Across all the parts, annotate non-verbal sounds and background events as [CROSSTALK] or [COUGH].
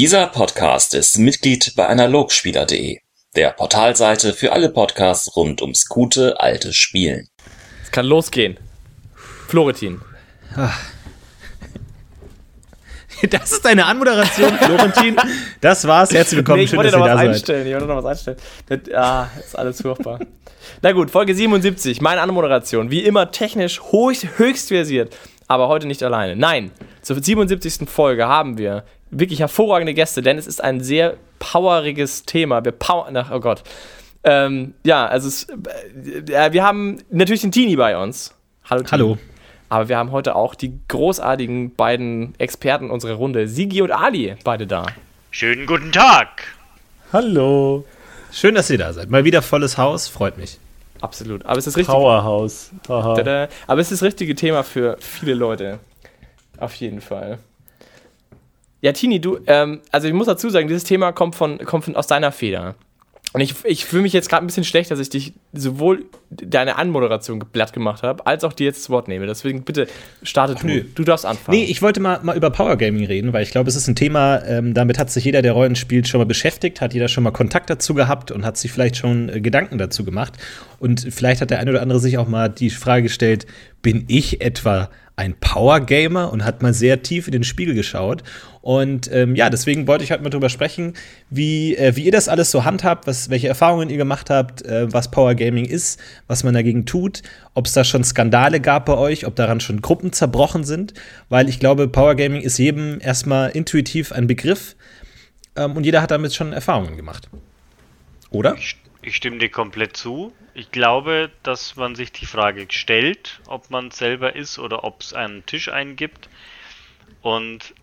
Dieser Podcast ist Mitglied bei Analogspieler.de, der Portalseite für alle Podcasts rund ums gute alte Spielen. Es kann losgehen. Florentin. Das ist deine Anmoderation, Florentin. Das war's. Herzlich willkommen. Nee, ich Schön, wollte dass noch was da einstellen. Ich wollte noch was einstellen. Das, ah, ist alles furchtbar. Na gut, Folge 77, meine Anmoderation. Wie immer technisch höchst, höchst versiert, aber heute nicht alleine. Nein, zur 77. Folge haben wir wirklich hervorragende Gäste, denn es ist ein sehr poweriges Thema. Wir power, ach, oh Gott. Ähm, ja, also es, äh, wir haben natürlich den Tini bei uns. Hallo. Tini. Hallo. Aber wir haben heute auch die großartigen beiden Experten unserer Runde, Sigi und Ali, beide da. Schönen guten Tag. Hallo. Schön, dass ihr da seid. Mal wieder volles Haus. Freut mich. Absolut. Aber es ist richtig. Powerhouse. Tada. Aber es ist das richtige Thema für viele Leute. Auf jeden Fall. Ja, Tini, du, ähm, also ich muss dazu sagen, dieses Thema kommt von, kommt von aus deiner Feder. Und ich, ich fühle mich jetzt gerade ein bisschen schlecht, dass ich dich sowohl deine Anmoderation glatt gemacht habe, als auch dir jetzt das Wort nehme. Deswegen bitte starte du. nö. Du darfst anfangen. Nee, ich wollte mal, mal über Power Gaming reden, weil ich glaube, es ist ein Thema, ähm, damit hat sich jeder, der Rollen spielt, schon mal beschäftigt, hat jeder schon mal Kontakt dazu gehabt und hat sich vielleicht schon äh, Gedanken dazu gemacht. Und vielleicht hat der eine oder andere sich auch mal die Frage gestellt, bin ich etwa ein Power Gamer und hat mal sehr tief in den Spiegel geschaut. Und ähm, ja, deswegen wollte ich heute mal drüber sprechen, wie, äh, wie ihr das alles so handhabt, was, welche Erfahrungen ihr gemacht habt, äh, was Power Gaming ist, was man dagegen tut, ob es da schon Skandale gab bei euch, ob daran schon Gruppen zerbrochen sind, weil ich glaube, Power Gaming ist jedem erstmal intuitiv ein Begriff ähm, und jeder hat damit schon Erfahrungen gemacht. Oder? Ich, ich stimme dir komplett zu. Ich glaube, dass man sich die Frage stellt, ob man selber ist oder ob es einen Tisch eingibt. Und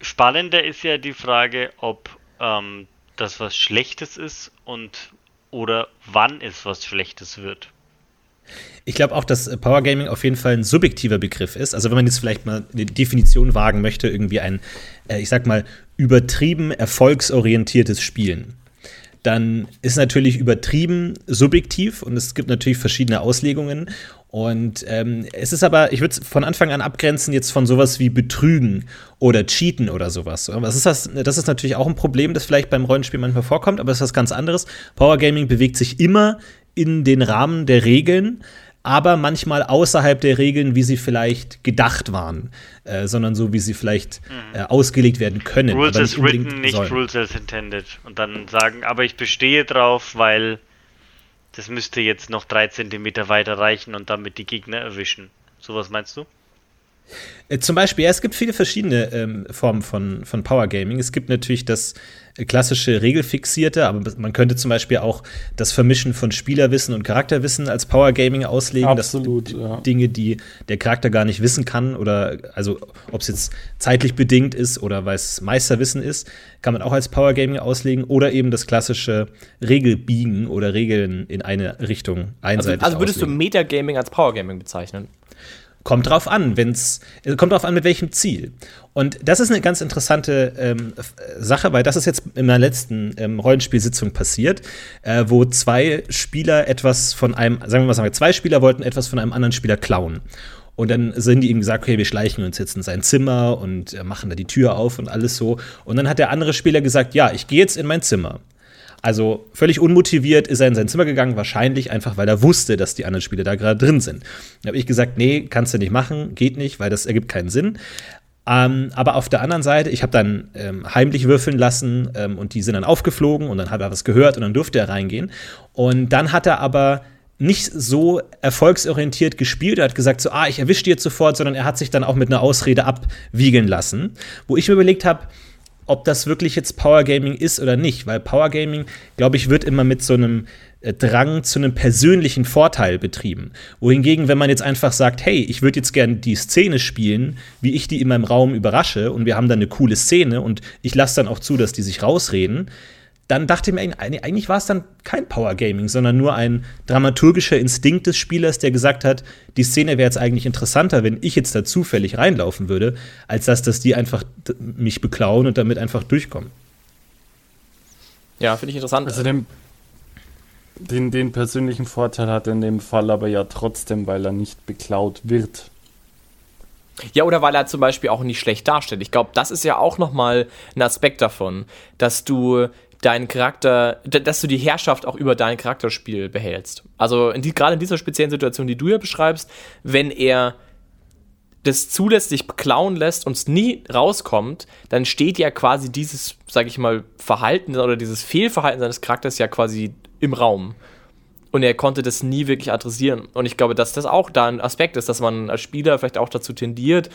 spannender ist ja die Frage, ob ähm, das was Schlechtes ist und oder wann es was Schlechtes wird. Ich glaube auch, dass äh, Power Gaming auf jeden Fall ein subjektiver Begriff ist. Also wenn man jetzt vielleicht mal eine Definition wagen möchte, irgendwie ein, äh, ich sag mal, übertrieben erfolgsorientiertes Spielen. Dann ist natürlich übertrieben subjektiv und es gibt natürlich verschiedene Auslegungen. Und ähm, es ist aber, ich würde es von Anfang an abgrenzen jetzt von sowas wie Betrügen oder Cheaten oder sowas. Was ist das? Das ist natürlich auch ein Problem, das vielleicht beim Rollenspiel manchmal vorkommt, aber es ist was ganz anderes. Power Gaming bewegt sich immer in den Rahmen der Regeln, aber manchmal außerhalb der Regeln, wie sie vielleicht gedacht waren, äh, sondern so, wie sie vielleicht äh, ausgelegt werden können. Mhm. Rules as written, nicht sollen. Rules as intended. Und dann sagen, aber ich bestehe drauf, weil das müsste jetzt noch drei Zentimeter weiter reichen und damit die Gegner erwischen. Sowas meinst du? Äh, Zum Beispiel, ja, es gibt viele verschiedene ähm, Formen von, von Power Gaming. Es gibt natürlich das klassische Regelfixierte, aber man könnte zum Beispiel auch das Vermischen von Spielerwissen und Charakterwissen als Power Gaming auslegen. Absolut, das sind ja. Dinge, die der Charakter gar nicht wissen kann oder also ob es jetzt zeitlich bedingt ist oder weil es Meisterwissen ist, kann man auch als Power Gaming auslegen oder eben das klassische Regelbiegen oder Regeln in eine Richtung also, einseitig also würdest auslegen. du Metagaming als Powergaming bezeichnen? Kommt drauf an, wenn's äh, kommt drauf an, mit welchem Ziel. Und das ist eine ganz interessante ähm, äh, Sache, weil das ist jetzt in meiner letzten ähm, Rollenspielsitzung passiert, äh, wo zwei Spieler etwas von einem, sagen wir mal, sagen wir, zwei Spieler wollten etwas von einem anderen Spieler klauen. Und dann sind die ihm gesagt, okay, wir schleichen uns jetzt in sein Zimmer und äh, machen da die Tür auf und alles so. Und dann hat der andere Spieler gesagt, ja, ich gehe jetzt in mein Zimmer. Also völlig unmotiviert ist er in sein Zimmer gegangen, wahrscheinlich einfach, weil er wusste, dass die anderen Spieler da gerade drin sind. Da habe ich gesagt, nee, kannst du nicht machen, geht nicht, weil das ergibt keinen Sinn. Ähm, aber auf der anderen Seite, ich habe dann ähm, heimlich würfeln lassen ähm, und die sind dann aufgeflogen und dann hat er was gehört und dann durfte er reingehen. Und dann hat er aber nicht so erfolgsorientiert gespielt. Er hat gesagt, so, ah, ich erwische die jetzt sofort, sondern er hat sich dann auch mit einer Ausrede abwiegeln lassen. Wo ich mir überlegt habe, ob das wirklich jetzt Power Gaming ist oder nicht, weil Power Gaming, glaube ich, wird immer mit so einem äh, Drang zu einem persönlichen Vorteil betrieben. Wohingegen, wenn man jetzt einfach sagt, hey, ich würde jetzt gerne die Szene spielen, wie ich die in meinem Raum überrasche und wir haben dann eine coole Szene und ich lasse dann auch zu, dass die sich rausreden, dann dachte ich mir, eigentlich war es dann kein Power Gaming, sondern nur ein dramaturgischer Instinkt des Spielers, der gesagt hat, die Szene wäre jetzt eigentlich interessanter, wenn ich jetzt da zufällig reinlaufen würde, als dass, dass die einfach mich beklauen und damit einfach durchkommen. Ja, finde ich interessant. Also den, den, den persönlichen Vorteil hat er in dem Fall aber ja trotzdem, weil er nicht beklaut wird. Ja, oder weil er zum Beispiel auch nicht schlecht darstellt. Ich glaube, das ist ja auch nochmal ein Aspekt davon, dass du deinen Charakter, dass du die Herrschaft auch über dein Charakterspiel behältst. Also in die, gerade in dieser speziellen Situation, die du ja beschreibst, wenn er das zulässig klauen lässt und es nie rauskommt, dann steht ja quasi dieses, sag ich mal, Verhalten oder dieses Fehlverhalten seines Charakters ja quasi im Raum. Und er konnte das nie wirklich adressieren. Und ich glaube, dass das auch da ein Aspekt ist, dass man als Spieler vielleicht auch dazu tendiert,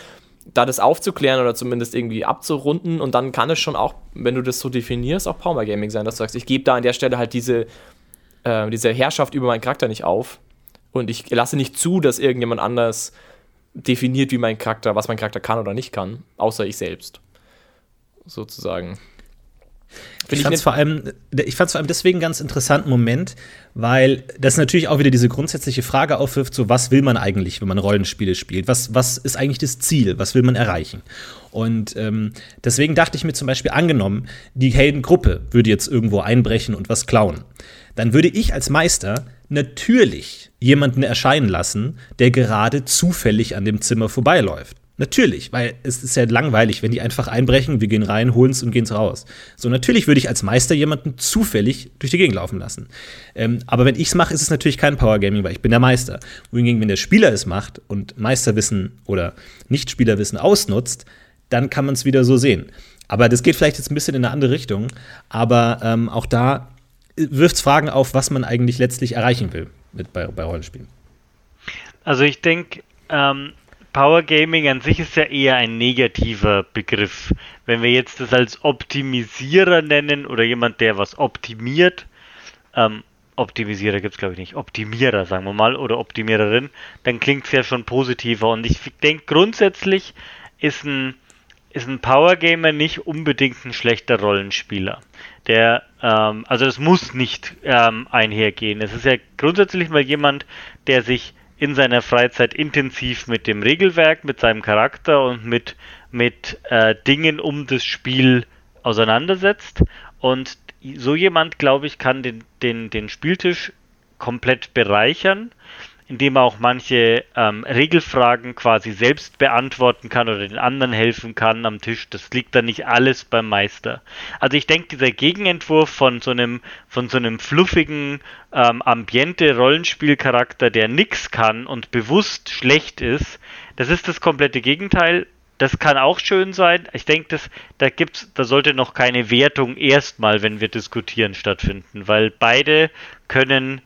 da das aufzuklären oder zumindest irgendwie abzurunden. Und dann kann es schon auch, wenn du das so definierst, auch Power Gaming sein, dass du sagst, ich gebe da an der Stelle halt diese, äh, diese Herrschaft über meinen Charakter nicht auf. Und ich lasse nicht zu, dass irgendjemand anders definiert, wie mein Charakter, was mein Charakter kann oder nicht kann, außer ich selbst. Sozusagen. Ich fand es vor, allem- ich vor allem deswegen einen ganz interessanten Moment, weil das natürlich auch wieder diese grundsätzliche Frage aufwirft, so was will man eigentlich, wenn man Rollenspiele spielt? Was, was ist eigentlich das Ziel? Was will man erreichen? Und ähm, deswegen dachte ich mir zum Beispiel, angenommen, die Heldengruppe würde jetzt irgendwo einbrechen und was klauen. Dann würde ich als Meister natürlich jemanden erscheinen lassen, der gerade zufällig an dem Zimmer vorbeiläuft. Natürlich, weil es ist ja langweilig, wenn die einfach einbrechen, wir gehen rein, holen's und gehen's raus. So, natürlich würde ich als Meister jemanden zufällig durch die Gegend laufen lassen. Ähm, aber wenn ich's mache, ist es natürlich kein Power Gaming, weil ich bin der Meister. Wohingegen, wenn der Spieler es macht und Meisterwissen oder Nicht-Spielerwissen ausnutzt, dann kann man es wieder so sehen. Aber das geht vielleicht jetzt ein bisschen in eine andere Richtung. Aber ähm, auch da wirft es Fragen auf, was man eigentlich letztlich erreichen will mit, bei, bei Rollenspielen. Also ich denke, ähm, Power Gaming an sich ist ja eher ein negativer Begriff. Wenn wir jetzt das als Optimisierer nennen oder jemand, der was optimiert, ähm, Optimisierer gibt es glaube ich nicht, Optimierer sagen wir mal oder Optimiererin, dann klingt es ja schon positiver. Und ich denke grundsätzlich ist ein, ist ein Power Gamer nicht unbedingt ein schlechter Rollenspieler. Der, ähm, also das muss nicht ähm, einhergehen. Es ist ja grundsätzlich mal jemand, der sich in seiner Freizeit intensiv mit dem Regelwerk, mit seinem Charakter und mit, mit äh, Dingen um das Spiel auseinandersetzt. Und so jemand, glaube ich, kann den, den, den Spieltisch komplett bereichern, indem er auch manche ähm, Regelfragen quasi selbst beantworten kann oder den anderen helfen kann am Tisch. Das liegt dann nicht alles beim Meister. Also ich denke, dieser Gegenentwurf von so einem, von so einem fluffigen ähm, Ambiente-Rollenspielcharakter, der nix kann und bewusst schlecht ist, das ist das komplette Gegenteil. Das kann auch schön sein. Ich denke, da gibt's, da sollte noch keine Wertung erstmal, wenn wir diskutieren, stattfinden, weil beide können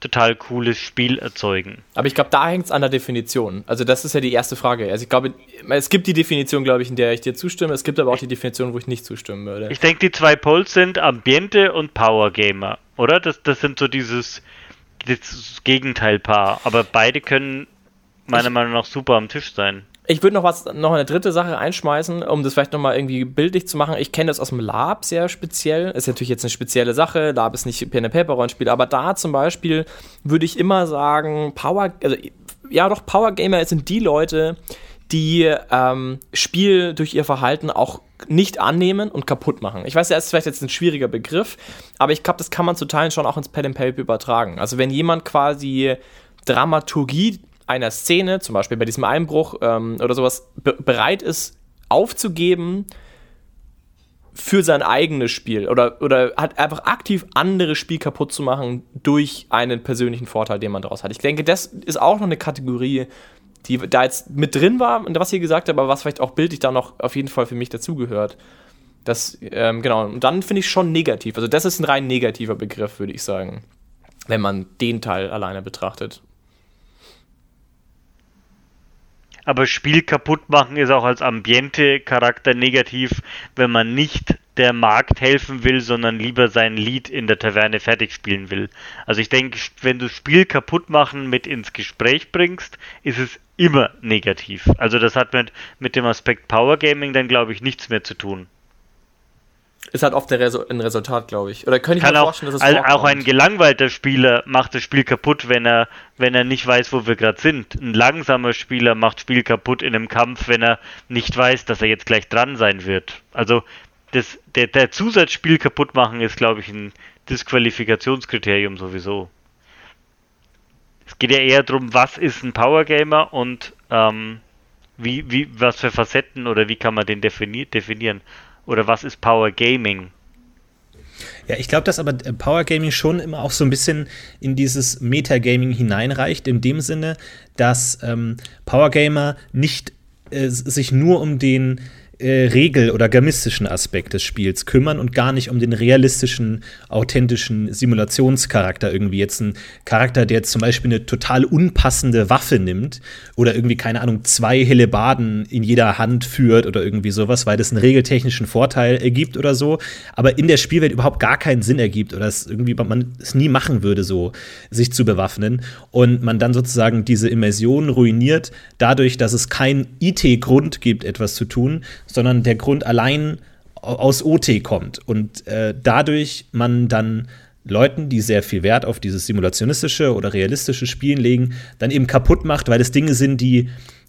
total cooles Spiel erzeugen. Aber ich glaube, da hängt es an der Definition. Also das ist ja die erste Frage. Also ich glaube, es gibt die Definition, glaube ich, in der ich dir zustimme. Es gibt aber auch die Definition, wo ich nicht zustimmen würde. Ich denke, die zwei Poles sind Ambiente und Power Gamer, oder? Das, das sind so dieses, dieses Gegenteilpaar. Aber beide können meiner Ich- Meinung nach super am Tisch sein. Ich würde noch was, noch eine dritte Sache einschmeißen, um das vielleicht nochmal irgendwie bildlich zu machen. Ich kenne das aus dem Lab sehr speziell. Ist natürlich jetzt eine spezielle Sache. Lab ist nicht Pen and Paper Rollenspiel, aber da zum Beispiel würde ich immer sagen, Power, also ja doch Power Gamer sind die Leute, die ähm, Spiel durch ihr Verhalten auch nicht annehmen und kaputt machen. Ich weiß, das ist vielleicht jetzt ein schwieriger Begriff, aber ich glaube, das kann man zu Teilen schon auch ins Pen and Paper übertragen. Also wenn jemand quasi Dramaturgie einer Szene, zum Beispiel bei diesem Einbruch ähm, oder sowas, be bereit ist aufzugeben für sein eigenes Spiel oder, oder hat einfach aktiv anderes Spiel kaputt zu machen durch einen persönlichen Vorteil, den man daraus hat. Ich denke, das ist auch noch eine Kategorie, die da jetzt mit drin war und was ihr gesagt habt, aber was vielleicht auch bildlich da noch auf jeden Fall für mich dazugehört. Das, ähm, genau, und dann finde ich schon negativ. Also, das ist ein rein negativer Begriff, würde ich sagen, wenn man den Teil alleine betrachtet. Aber Spiel kaputt machen ist auch als Ambiente-Charakter negativ, wenn man nicht der Markt helfen will, sondern lieber sein Lied in der Taverne fertig spielen will. Also ich denke, wenn du Spiel kaputt machen mit ins Gespräch bringst, ist es immer negativ. Also das hat mit, mit dem Aspekt Power Gaming dann, glaube ich, nichts mehr zu tun. Ist halt oft Resu ein Resultat, glaube ich. Oder könnte ich Kann mir auch, vorstellen, dass es also auch ein gelangweilter Spieler macht das Spiel kaputt, wenn er, wenn er nicht weiß, wo wir gerade sind. Ein langsamer Spieler macht Spiel kaputt in einem Kampf, wenn er nicht weiß, dass er jetzt gleich dran sein wird. Also das, der, der Zusatzspiel kaputt machen ist, glaube ich, ein Disqualifikationskriterium sowieso. Es geht ja eher darum, was ist ein Power Gamer und ähm, Wie, wie, was für Facetten oder wie kann man den defini definieren? Oder was ist Power Gaming? Ja, ich glaube, dass aber äh, Power Gaming schon immer auch so ein bisschen in dieses Metagaming hineinreicht, in dem Sinne, dass ähm, Power Gamer nicht äh, sich nur um den äh, Regel- oder gamistischen Aspekt des Spiels kümmern und gar nicht um den realistischen, authentischen Simulationscharakter. Irgendwie jetzt ein Charakter, der jetzt zum Beispiel eine total unpassende Waffe nimmt oder irgendwie, keine Ahnung, zwei Hellebarden in jeder Hand führt oder irgendwie sowas, weil das einen regeltechnischen Vorteil ergibt oder so, aber in der Spielwelt überhaupt gar keinen Sinn ergibt oder es irgendwie man es nie machen würde, so sich zu bewaffnen und man dann sozusagen diese Immersion ruiniert, dadurch, dass es keinen IT-Grund gibt, etwas zu tun, sondern der Grund allein aus OT kommt und äh, dadurch man dann Leuten, die sehr viel Wert auf dieses simulationistische oder realistische Spielen legen, dann eben kaputt macht, weil es Dinge sind, die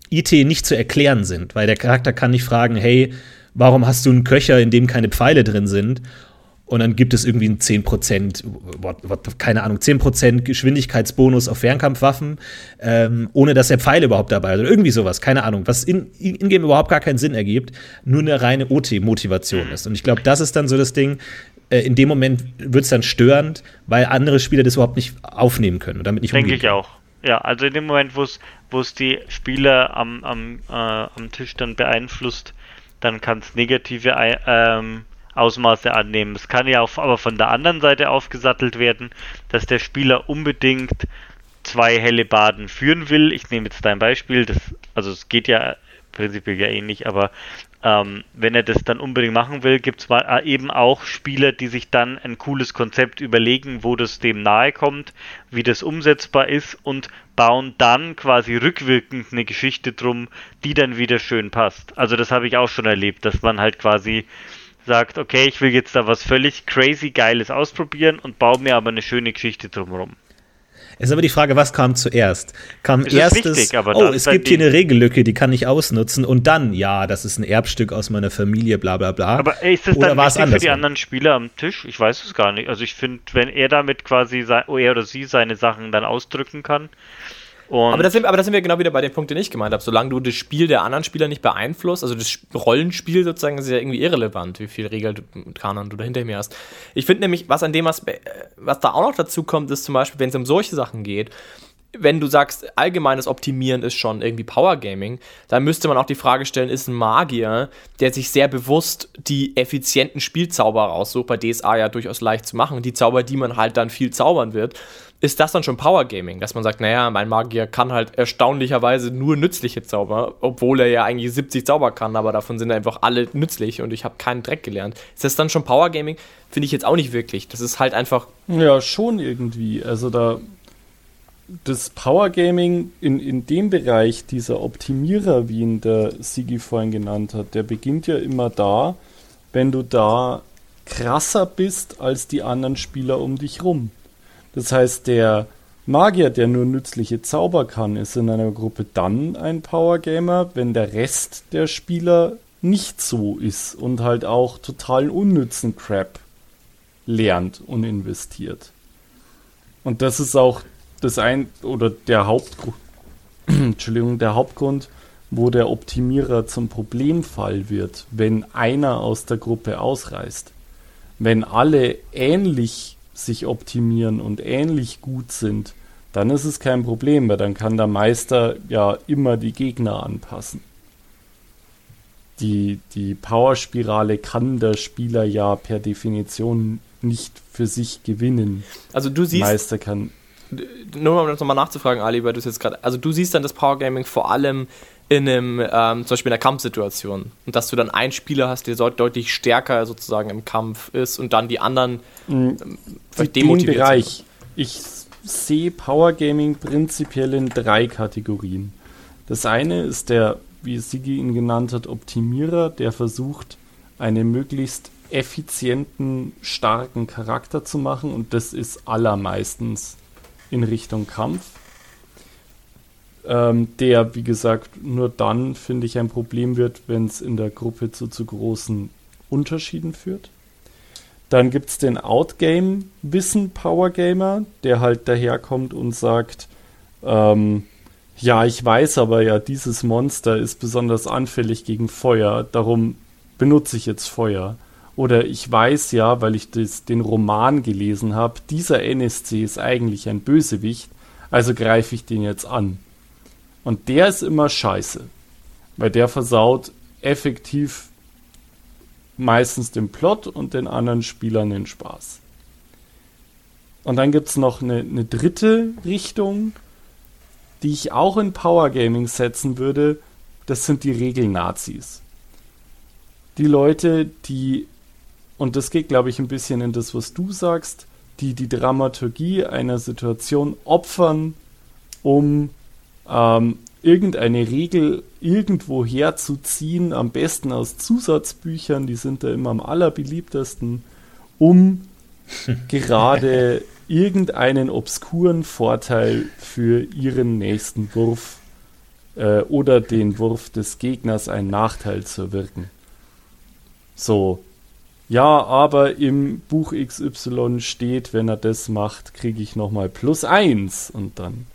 IT nicht zu erklären sind, weil der Charakter kann nicht fragen, hey, warum hast du einen Köcher, in dem keine Pfeile drin sind? Und dann gibt es irgendwie einen 10%, what, what, keine Ahnung, 10% Geschwindigkeitsbonus auf Fernkampfwaffen, ähm, ohne dass er Pfeile überhaupt dabei hat. Oder irgendwie sowas, keine Ahnung, was in, in-game überhaupt gar keinen Sinn ergibt, nur eine reine OT-Motivation ist. Und ich glaube, das ist dann so das Ding, äh, in dem Moment wird es dann störend, weil andere Spieler das überhaupt nicht aufnehmen können und damit nicht Denke ich auch. Ja, also in dem Moment, wo es die Spieler am, am, äh, am Tisch dann beeinflusst, dann kann es negative ähm, Ausmaße annehmen. Es kann ja auch aber von der anderen Seite aufgesattelt werden, dass der Spieler unbedingt zwei helle Baden führen will. Ich nehme jetzt dein Beispiel, das, also es geht ja prinzipiell ja ähnlich, aber ähm, wenn er das dann unbedingt machen will, gibt es äh, eben auch Spieler, die sich dann ein cooles Konzept überlegen, wo das dem nahe kommt, wie das umsetzbar ist und bauen dann quasi rückwirkend eine Geschichte drum, die dann wieder schön passt. Also das habe ich auch schon erlebt, dass man halt quasi sagt, okay, ich will jetzt da was völlig crazy Geiles ausprobieren und baue mir aber eine schöne Geschichte drumherum. Es ist aber die Frage, was kam zuerst? Kam es erstes, wichtig, oh, es gibt hier eine Regellücke, die kann ich ausnutzen und dann, ja, das ist ein Erbstück aus meiner Familie, bla bla bla. Aber ist das Oder dann wichtig für die anderen Spieler am Tisch? Ich weiß es gar nicht. Also ich finde, wenn er damit quasi, er oder sie seine Sachen dann ausdrücken kann, aber da, sind, aber da sind wir genau wieder bei dem Punkt, den ich gemeint habe. Solange du das Spiel der anderen Spieler nicht beeinflusst, also das Rollenspiel sozusagen, ist ja irgendwie irrelevant, wie viel Regelkanon du dahinter mir hast. Ich finde nämlich, was an dem, was, was da auch noch dazu kommt, ist zum Beispiel, wenn es um solche Sachen geht, wenn du sagst, allgemeines Optimieren ist schon irgendwie Power Gaming, dann müsste man auch die Frage stellen, ist ein Magier, der sich sehr bewusst die effizienten Spielzauber raussucht, bei DSA ja durchaus leicht zu machen, die Zauber, die man halt dann viel zaubern wird, ist das dann schon Power Gaming, dass man sagt, naja, mein Magier kann halt erstaunlicherweise nur nützliche Zauber, obwohl er ja eigentlich 70 Zauber kann, aber davon sind einfach alle nützlich und ich habe keinen Dreck gelernt. Ist das dann schon Power Gaming? Finde ich jetzt auch nicht wirklich. Das ist halt einfach. Ja, schon irgendwie. Also da. Das Power Gaming in, in dem Bereich, dieser Optimierer, wie ihn der Sigi vorhin genannt hat, der beginnt ja immer da, wenn du da krasser bist als die anderen Spieler um dich rum. Das heißt, der Magier, der nur nützliche Zauber kann, ist in einer Gruppe dann ein Power Gamer, wenn der Rest der Spieler nicht so ist und halt auch totalen unnützen Crap lernt und investiert. Und das ist auch das ein oder der Hauptgrund, [CLEARS THROAT] Entschuldigung, der Hauptgrund, wo der Optimierer zum Problemfall wird, wenn einer aus der Gruppe ausreißt. Wenn alle ähnlich sich optimieren und ähnlich gut sind, dann ist es kein Problem, weil dann kann der Meister ja immer die Gegner anpassen. Die, die Powerspirale kann der Spieler ja per Definition nicht für sich gewinnen. Also du siehst. Meister kann. Nur um das nochmal nachzufragen, Ali, weil du es jetzt gerade. Also du siehst dann das Power Gaming vor allem in einem, ähm, zum Beispiel in einer Kampfsituation. Und dass du dann einen Spieler hast, der deutlich stärker sozusagen im Kampf ist und dann die anderen mhm. ähm, demotiviert Bereich. Sind. Ich sehe Power Gaming prinzipiell in drei Kategorien. Das eine ist der, wie Sigi ihn genannt hat, Optimierer, der versucht, einen möglichst effizienten, starken Charakter zu machen und das ist allermeistens in Richtung Kampf ähm, der, wie gesagt, nur dann, finde ich, ein Problem wird, wenn es in der Gruppe zu zu großen Unterschieden führt. Dann gibt es den Outgame-Wissen-Power-Gamer, der halt daherkommt und sagt, ähm, ja, ich weiß aber ja, dieses Monster ist besonders anfällig gegen Feuer, darum benutze ich jetzt Feuer. Oder ich weiß ja, weil ich das, den Roman gelesen habe, dieser NSC ist eigentlich ein Bösewicht, also greife ich den jetzt an. Und der ist immer scheiße, weil der versaut effektiv meistens den Plot und den anderen Spielern den Spaß. Und dann gibt es noch eine, eine dritte Richtung, die ich auch in Power Gaming setzen würde. Das sind die Regelnazis. Die Leute, die, und das geht, glaube ich, ein bisschen in das, was du sagst, die die Dramaturgie einer Situation opfern, um ähm, irgendeine Regel irgendwo herzuziehen, am besten aus Zusatzbüchern, die sind da immer am allerbeliebtesten, um [LAUGHS] gerade irgendeinen obskuren Vorteil für ihren nächsten Wurf äh, oder den Wurf des Gegners einen Nachteil zu wirken. So, ja, aber im Buch XY steht, wenn er das macht, kriege ich nochmal plus eins und dann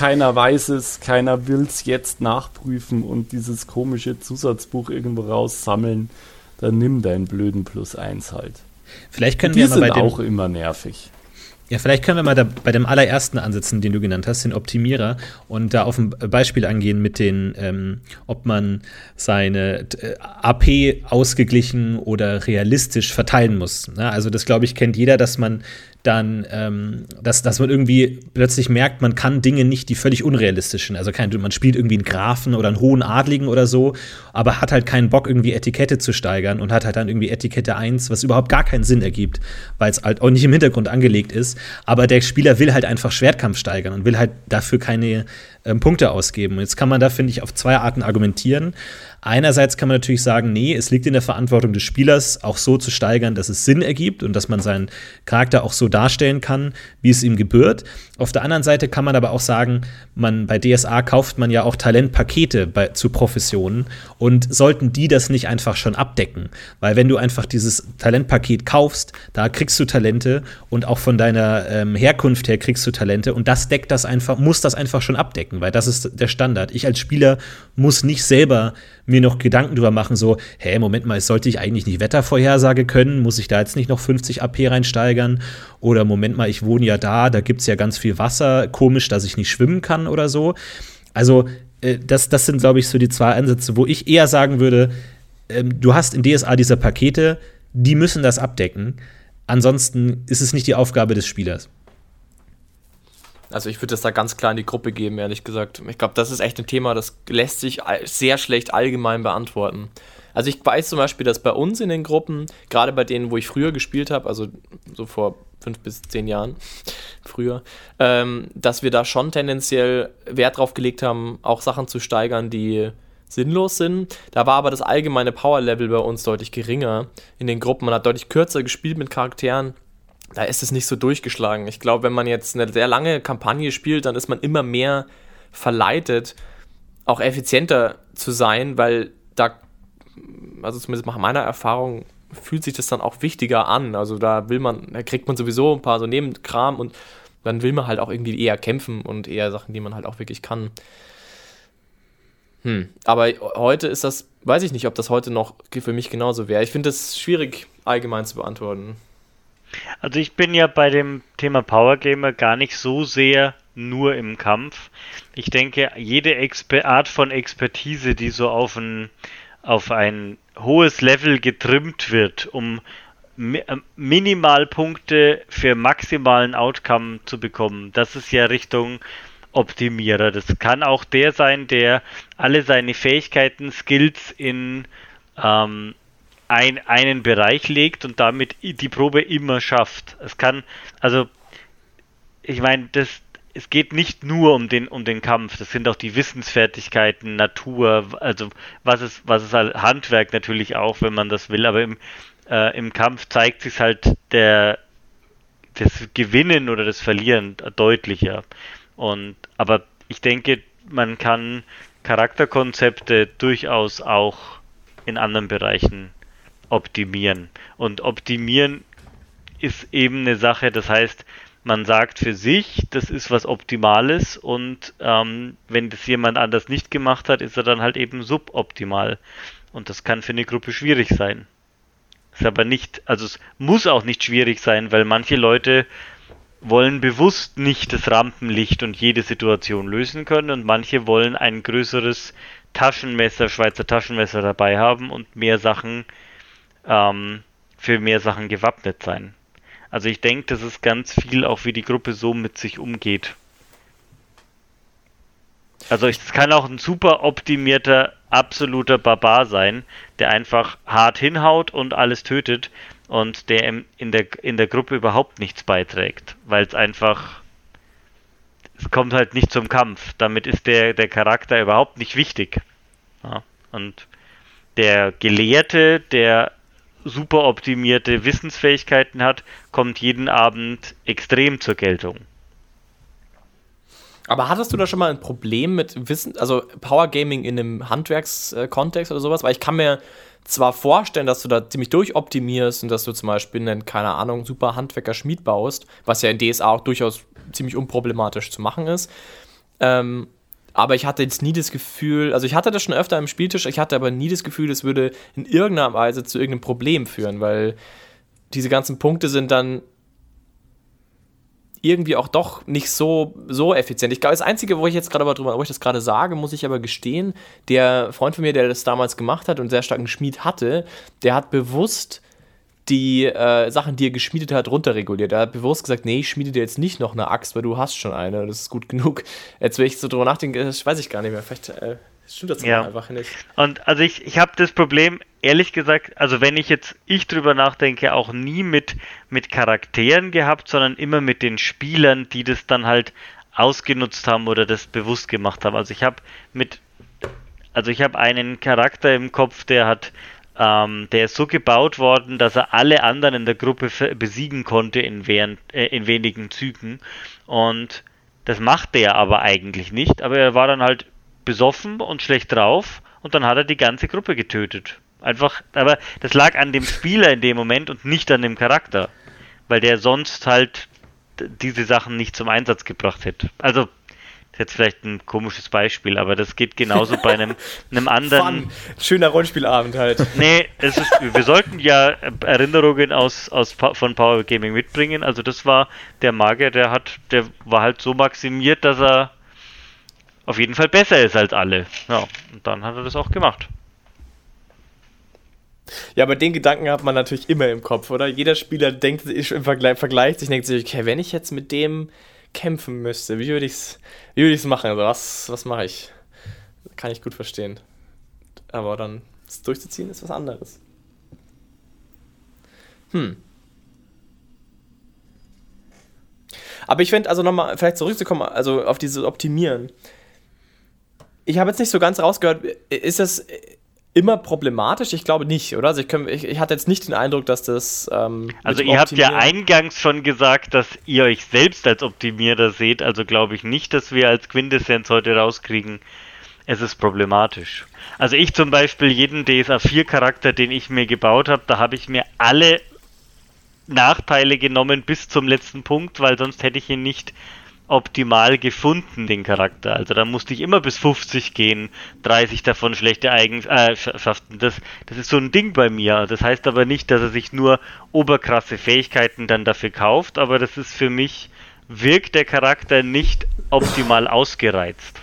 keiner weiß es, keiner will es jetzt nachprüfen und dieses komische Zusatzbuch irgendwo raussammeln, dann nimm deinen blöden Plus 1 halt. Vielleicht können die wir sind auch immer nervig. Ja, vielleicht können wir mal da bei dem allerersten ansetzen, den du genannt hast, den Optimierer, und da auf ein Beispiel angehen mit den, ähm, ob man seine äh, AP ausgeglichen oder realistisch verteilen muss. Ne? Also das, glaube ich, kennt jeder, dass man dann, ähm, dass, dass man irgendwie plötzlich merkt, man kann Dinge nicht, die völlig unrealistisch sind. Also kein, man spielt irgendwie einen Grafen oder einen hohen Adligen oder so, aber hat halt keinen Bock, irgendwie Etikette zu steigern und hat halt dann irgendwie Etikette 1, was überhaupt gar keinen Sinn ergibt, weil es halt auch nicht im Hintergrund angelegt ist. Aber der Spieler will halt einfach Schwertkampf steigern und will halt dafür keine ähm, Punkte ausgeben. Jetzt kann man da, finde ich, auf zwei Arten argumentieren. Einerseits kann man natürlich sagen, nee, es liegt in der Verantwortung des Spielers, auch so zu steigern, dass es Sinn ergibt und dass man seinen Charakter auch so darstellen kann, wie es ihm gebührt. Auf der anderen Seite kann man aber auch sagen, man bei DSA kauft man ja auch Talentpakete bei, zu Professionen und sollten die das nicht einfach schon abdecken, weil wenn du einfach dieses Talentpaket kaufst, da kriegst du Talente und auch von deiner ähm, Herkunft her kriegst du Talente und das deckt das einfach, muss das einfach schon abdecken, weil das ist der Standard. Ich als Spieler muss nicht selber mir noch Gedanken drüber machen, so, hä, Moment mal, sollte ich eigentlich nicht Wettervorhersage können? Muss ich da jetzt nicht noch 50 AP reinsteigern? Oder Moment mal, ich wohne ja da, da gibt es ja ganz viel Wasser, komisch, dass ich nicht schwimmen kann oder so. Also, äh, das, das sind, glaube ich, so die zwei Ansätze, wo ich eher sagen würde, ähm, du hast in DSA diese Pakete, die müssen das abdecken. Ansonsten ist es nicht die Aufgabe des Spielers. Also ich würde das da ganz klar in die Gruppe geben, ehrlich gesagt. Ich glaube, das ist echt ein Thema, das lässt sich sehr schlecht allgemein beantworten. Also ich weiß zum Beispiel, dass bei uns in den Gruppen, gerade bei denen, wo ich früher gespielt habe, also so vor fünf bis zehn Jahren früher, ähm, dass wir da schon tendenziell Wert drauf gelegt haben, auch Sachen zu steigern, die sinnlos sind. Da war aber das allgemeine Power-Level bei uns deutlich geringer in den Gruppen. Man hat deutlich kürzer gespielt mit Charakteren da ist es nicht so durchgeschlagen. Ich glaube, wenn man jetzt eine sehr lange Kampagne spielt, dann ist man immer mehr verleitet, auch effizienter zu sein, weil da, also zumindest nach meiner Erfahrung, fühlt sich das dann auch wichtiger an. Also da will man, da kriegt man sowieso ein paar so Nebenkram und dann will man halt auch irgendwie eher kämpfen und eher Sachen, die man halt auch wirklich kann. Hm. Aber heute ist das, weiß ich nicht, ob das heute noch für mich genauso wäre. Ich finde es schwierig allgemein zu beantworten. Also ich bin ja bei dem Thema Power Gamer gar nicht so sehr nur im Kampf. Ich denke, jede Exper Art von Expertise, die so auf ein, auf ein hohes Level getrimmt wird, um Mi äh, Minimalpunkte für maximalen Outcome zu bekommen, das ist ja Richtung Optimierer. Das kann auch der sein, der alle seine Fähigkeiten, Skills in ähm, ein, einen Bereich legt und damit die Probe immer schafft. Es kann, also, ich meine, das, es geht nicht nur um den, um den Kampf, das sind auch die Wissensfertigkeiten, Natur, also was ist, was ist Handwerk natürlich auch, wenn man das will, aber im, äh, im Kampf zeigt sich halt der, das Gewinnen oder das Verlieren deutlicher. Und, aber ich denke, man kann Charakterkonzepte durchaus auch in anderen Bereichen optimieren. Und optimieren ist eben eine Sache, das heißt, man sagt für sich, das ist was Optimales und ähm, wenn das jemand anders nicht gemacht hat, ist er dann halt eben suboptimal. Und das kann für eine Gruppe schwierig sein. Ist aber nicht, also es muss auch nicht schwierig sein, weil manche Leute wollen bewusst nicht das Rampenlicht und jede Situation lösen können und manche wollen ein größeres Taschenmesser, Schweizer Taschenmesser dabei haben und mehr Sachen ähm, für mehr Sachen gewappnet sein. Also ich denke, das ist ganz viel auch wie die Gruppe so mit sich umgeht. Also es kann auch ein super optimierter, absoluter Barbar sein, der einfach hart hinhaut und alles tötet und der in der, in der Gruppe überhaupt nichts beiträgt, weil es einfach es kommt halt nicht zum Kampf. Damit ist der, der Charakter überhaupt nicht wichtig. Ja, und der Gelehrte, der super optimierte Wissensfähigkeiten hat, kommt jeden Abend extrem zur Geltung. Aber hattest du da schon mal ein Problem mit Wissen, also Power Gaming in einem Handwerkskontext oder sowas? Weil ich kann mir zwar vorstellen, dass du da ziemlich durchoptimierst und dass du zum Beispiel einen, keine Ahnung, super Handwerker Schmied baust, was ja in DSA auch durchaus ziemlich unproblematisch zu machen ist. Ähm, aber ich hatte jetzt nie das Gefühl, also ich hatte das schon öfter am Spieltisch, ich hatte aber nie das Gefühl, es würde in irgendeiner Weise zu irgendeinem Problem führen, weil diese ganzen Punkte sind dann irgendwie auch doch nicht so, so effizient. Ich glaube, das Einzige, wo ich jetzt gerade drüber, wo ich das gerade sage, muss ich aber gestehen, der Freund von mir, der das damals gemacht hat und sehr starken Schmied hatte, der hat bewusst die äh, Sachen, die er geschmiedet hat, runterreguliert. Er hat bewusst gesagt, nee, ich schmiede dir jetzt nicht noch eine Axt, weil du hast schon eine, das ist gut genug. Jetzt, wenn ich so drüber nachdenke, das weiß ich gar nicht mehr. Vielleicht äh, stimmt das ja. einfach nicht. Und also ich, ich habe das Problem, ehrlich gesagt, also wenn ich jetzt ich drüber nachdenke, auch nie mit, mit Charakteren gehabt, sondern immer mit den Spielern, die das dann halt ausgenutzt haben oder das bewusst gemacht haben. Also ich habe mit, also ich habe einen Charakter im Kopf, der hat ähm, der ist so gebaut worden, dass er alle anderen in der Gruppe besiegen konnte in, während, äh, in wenigen Zügen. Und das machte er aber eigentlich nicht. Aber er war dann halt besoffen und schlecht drauf und dann hat er die ganze Gruppe getötet. Einfach, aber das lag an dem Spieler in dem Moment und nicht an dem Charakter. Weil der sonst halt diese Sachen nicht zum Einsatz gebracht hätte. Also jetzt vielleicht ein komisches Beispiel, aber das geht genauso bei einem, [LAUGHS] einem anderen. Fun. Schöner Rollenspielabend halt. Nee, es ist, wir sollten ja Erinnerungen aus, aus von Power Gaming mitbringen. Also das war der Magier, der hat, der war halt so maximiert, dass er auf jeden Fall besser ist als alle. Ja, und dann hat er das auch gemacht. Ja, aber den Gedanken hat man natürlich immer im Kopf, oder? Jeder Spieler denkt im Vergleich, vergleicht sich, denkt sich, okay, wenn ich jetzt mit dem kämpfen müsste, wie würde ich es würd machen? Also was, was mache ich? Kann ich gut verstehen. Aber dann es durchzuziehen ist was anderes. Hm. Aber ich finde, also nochmal, vielleicht zurückzukommen, also auf dieses Optimieren. Ich habe jetzt nicht so ganz rausgehört, ist das immer problematisch? Ich glaube nicht, oder? Also ich, kann, ich, ich hatte jetzt nicht den Eindruck, dass das. Ähm, also ihr habt ja eingangs schon gesagt, dass ihr euch selbst als Optimierer seht. Also glaube ich nicht, dass wir als Quintessenz heute rauskriegen, es ist problematisch. Also ich zum Beispiel jeden DSA 4 Charakter, den ich mir gebaut habe, da habe ich mir alle Nachteile genommen bis zum letzten Punkt, weil sonst hätte ich ihn nicht optimal gefunden, den Charakter. Also da musste ich immer bis 50 gehen, 30 davon schlechte Eigenschaften. Das, das ist so ein Ding bei mir. Das heißt aber nicht, dass er sich nur oberkrasse Fähigkeiten dann dafür kauft, aber das ist für mich, wirkt der Charakter nicht optimal ausgereizt.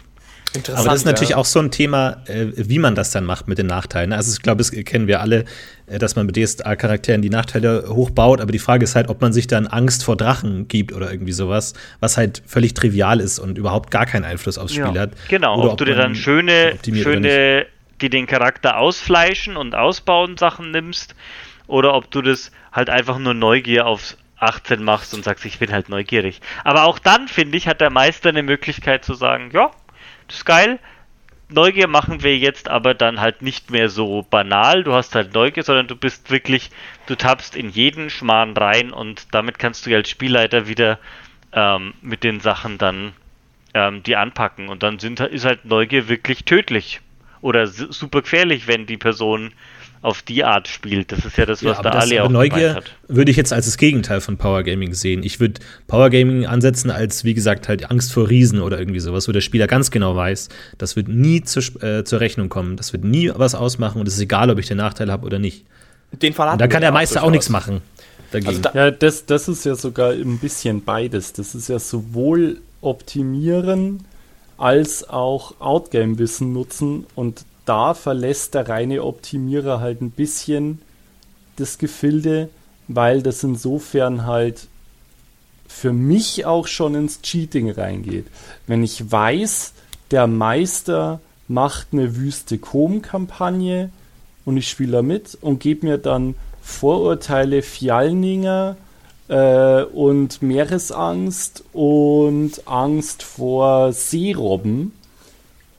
Aber das ist natürlich ja. auch so ein Thema, äh, wie man das dann macht mit den Nachteilen. Also ich glaube, das kennen wir alle, äh, dass man mit DSA-Charakteren die Nachteile hochbaut. Aber die Frage ist halt, ob man sich dann Angst vor Drachen gibt oder irgendwie sowas, was halt völlig trivial ist und überhaupt gar keinen Einfluss aufs Spiel ja, hat. Genau, ob, ob, du dir dann schöne, schöne, die den Charakter ausfleischen und ausbauen Sachen nimmst oder ob du das halt einfach nur Neugier aufs 18 machst und sagst, ich bin halt neugierig. Aber auch dann, finde ich, hat der Meister eine Möglichkeit zu sagen, ja, das ist geil. Neugier machen wir jetzt aber dann halt nicht mehr so banal. Du hast halt Neugier, sondern du bist wirklich, du tappst in jeden Schmarrn rein und damit kannst du als Spielleiter wieder ähm, mit den Sachen dann ähm, die anpacken. Und dann sind, ist halt Neugier wirklich tödlich oder super gefährlich, wenn die Person auf die Art spielt. Das ist ja das, was Ja, der das, Ali auch Neugier gemeint hat. würde ich jetzt als das Gegenteil von Power Gaming sehen. Ich würde Power Gaming ansetzen als, wie gesagt, halt Angst vor Riesen oder irgendwie sowas, wo der Spieler ganz genau weiß, das wird nie zur, äh, zur Rechnung kommen, das wird nie was ausmachen und es ist egal, ob ich den Nachteil habe oder nicht. Den Fall Und da kann der Meister auch nichts machen. Dagegen. Also da, Ja, das, das ist ja sogar ein bisschen beides. Das ist ja sowohl optimieren als auch Outgame-Wissen nutzen und da verlässt der reine Optimierer halt ein bisschen das Gefilde, weil das insofern halt für mich auch schon ins Cheating reingeht. Wenn ich weiß, der Meister macht eine wüste Kom-Kampagne und ich spiele da mit und gebe mir dann Vorurteile Fjalninger äh, und Meeresangst und Angst vor Seerobben.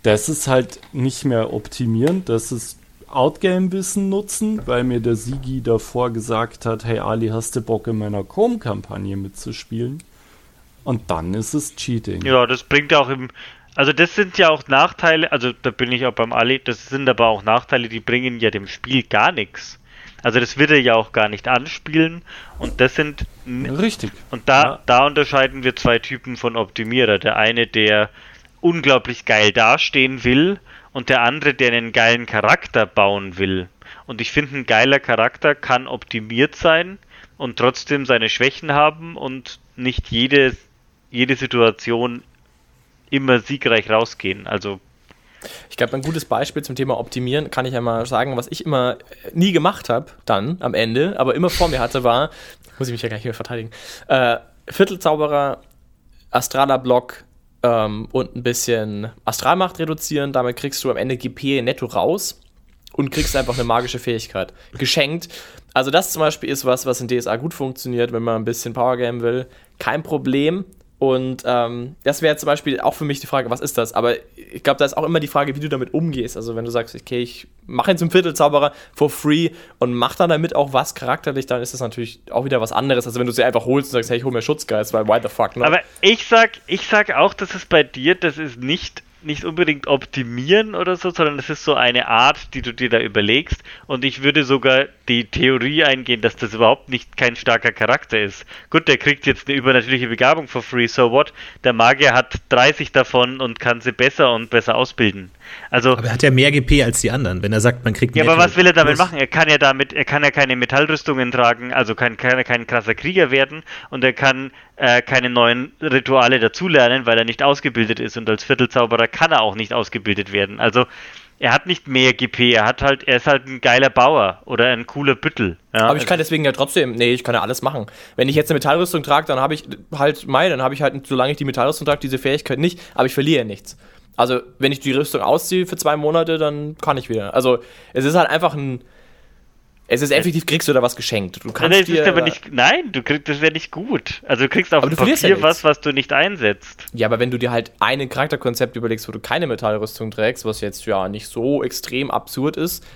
Das ist halt nicht mehr optimieren, das ist Outgame-Wissen nutzen, weil mir der Sigi davor gesagt hat, hey Ali, hast du Bock in meiner Com-Kampagne mitzuspielen? Und dann ist es Cheating. Ja, das bringt auch im. Also das sind ja auch Nachteile, also da bin ich auch beim Ali, das sind aber auch Nachteile, die bringen ja dem Spiel gar nichts. Also das wird er ja auch gar nicht anspielen und das sind Richtig. und da, Ja. da unterscheiden wir zwei Typen von Optimierer. Der eine, der unglaublich geil dastehen will und der andere, der einen geilen Charakter bauen will. Und ich finde, ein geiler Charakter kann optimiert sein und trotzdem seine Schwächen haben und nicht jede, jede Situation immer siegreich rausgehen. Also Ich glaube, ein gutes Beispiel zum Thema Optimieren kann ich ja mal sagen, was ich immer äh, nie gemacht habe, dann am Ende, aber immer vor mir hatte, war, muss ich mich ja gleich wieder verteidigen, äh, Viertelzauberer, astraler Block ähm, und ein bisschen Astralmacht reduzieren. Damit kriegst du am Ende GP netto raus und kriegst einfach eine magische Fähigkeit. Geschenkt. Also, das zum Beispiel ist was, was in DSA gut funktioniert, wenn man ein bisschen Power Game will. Kein Problem. Und ähm, das wäre zum Beispiel auch für mich die Frage, was ist das? Aber ich glaube, da ist auch immer die Frage, wie du damit umgehst. Also wenn du sagst, okay, ich mache ihn zum Viertelzauberer for free und mach dann damit auch was charakterlich, dann ist das natürlich auch wieder was anderes. Also wenn du sie einfach holst und sagst, hey, ich hol mir Schutzgeist, weil why the fuck, ne? Aber ich sag, ich sag auch, dass es bei dir, das ist nicht, nicht unbedingt optimieren oder so, sondern es ist so eine Art, die du dir da überlegst. Und ich würde sogar die Theorie eingehen, dass das überhaupt nicht kein starker Charakter ist. Gut, der kriegt jetzt eine übernatürliche Begabung for free, so what? Der Magier hat 30 davon und kann sie besser und besser ausbilden. Also, aber er hat ja mehr GP als die anderen, wenn er sagt, man kriegt ja, netto aber was will er damit machen? Er kann ja damit, er kann ja keine Metallrüstungen tragen, also kein, kein, kein krasser Krieger werden und er kann äh, keine neuen Rituale dazulernen, weil er nicht ausgebildet ist und als Viertelzauberer kann er auch nicht ausgebildet werden. Also er hat nicht mehr GP, er hat halt, er ist halt ein geiler Bauer oder ein cooler Büttel. Ja? Aber ich kann deswegen ja trotzdem, nee, ich kann ja alles machen. Wenn ich jetzt eine Metallrüstung trage, dann habe ich halt, mei, dann habe ich halt, solange ich die Metallrüstung trage, diese Fähigkeit nicht, aber ich verliere nichts. Also, wenn ich die Rüstung ausziehe für zwei Monate, dann kann ich wieder. Also, es ist halt einfach ein. Es ist effektiv, kriegst du da was geschenkt. Du Nein, kannst das dir, aber nicht, nein, du kriegst, das wäre nicht gut. Also du kriegst auf dem du verlierst ja Papier was, was du nicht einsetzt. Ja, aber wenn du dir halt ein Charakterkonzept überlegst, wo du keine Metallrüstung trägst, was jetzt ja nicht so extrem absurd ist,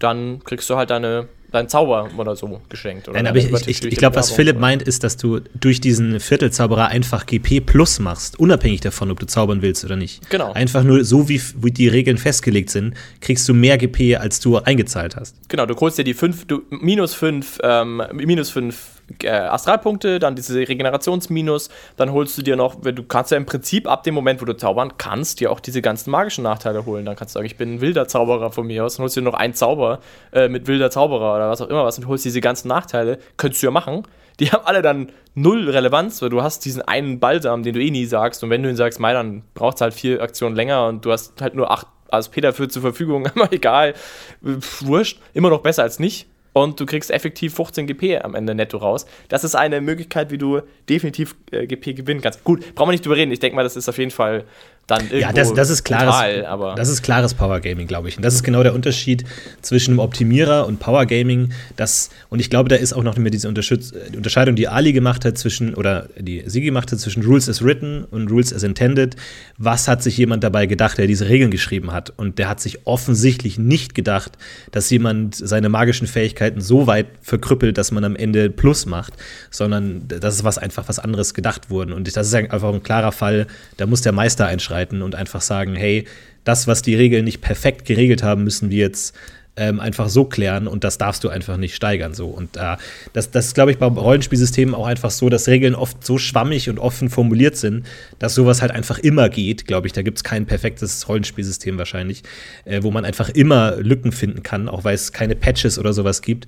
dann kriegst du halt deine, deinen Zauber oder so geschenkt. Oder Nein, aber ich, ich, ich, glaube, was Philipp oder- meint, ist, dass du durch diesen Viertelzauberer einfach GP plus machst, unabhängig davon, ob du zaubern willst oder nicht. Genau. Einfach nur so, wie, wie die Regeln festgelegt sind, kriegst du mehr GP, als du eingezahlt hast. Genau, du holst dir die 5, du, minus 5, ähm, minus 5 äh, Astralpunkte, dann diese Regenerationsminus, dann holst du dir noch, du kannst ja im Prinzip ab dem Moment, wo du zaubern kannst, dir auch diese ganzen magischen Nachteile holen. Dann kannst du sagen, ich bin ein wilder Zauberer von mir aus, dann holst du dir noch einen Zauber äh, mit wilder Zauberer oder was auch immer was und holst diese ganzen Nachteile. Könntest du ja machen. Die haben alle dann null Relevanz, weil du hast diesen einen Balsam, den du eh nie sagst. Und wenn du ihn sagst, mei, dann braucht es halt vier Aktionen länger und du hast halt nur acht ASP dafür zur Verfügung. [LAUGHS] Aber egal, wurscht, immer noch besser als nicht. Und du kriegst effektiv 15 GP am Ende netto raus. Das ist eine Möglichkeit, wie du definitiv äh, GP gewinnen kannst. Gut, brauchen wir nicht drüber reden. Ich denke mal, das ist auf jeden Fall dann irgendwo Ja, das, das ist klares, brutal, aber das ist klares Power Gaming, glaube ich. Und das ist genau der Unterschied zwischen einem Optimierer und Power Gaming. Das, und ich glaube, da ist auch noch mehr diese äh, Unterscheidung, die Ali gemacht hat zwischen, oder die sie gemacht hat zwischen Rules as written und Rules as intended. Was hat sich jemand dabei gedacht, der diese Regeln geschrieben hat? Und der hat sich offensichtlich nicht gedacht, dass jemand seine magischen Fähigkeiten so weit verkrüppelt, dass man am Ende Plus macht, sondern das ist was einfach was anderes gedacht worden. Und das ist einfach ein klarer Fall, da muss der Meister einschreiten und einfach sagen, hey, das, was die Regeln nicht perfekt geregelt haben, müssen wir jetzt ähm, einfach so klären und das darfst du einfach nicht steigern. So. Und äh, das, das ist, glaube ich, bei Rollenspielsystemen auch einfach so, dass Regeln oft so schwammig und offen formuliert sind, dass sowas halt einfach immer geht, glaube ich. Da gibt es kein perfektes Rollenspielsystem wahrscheinlich, äh, wo man einfach immer Lücken finden kann, auch weil es keine Patches oder sowas gibt.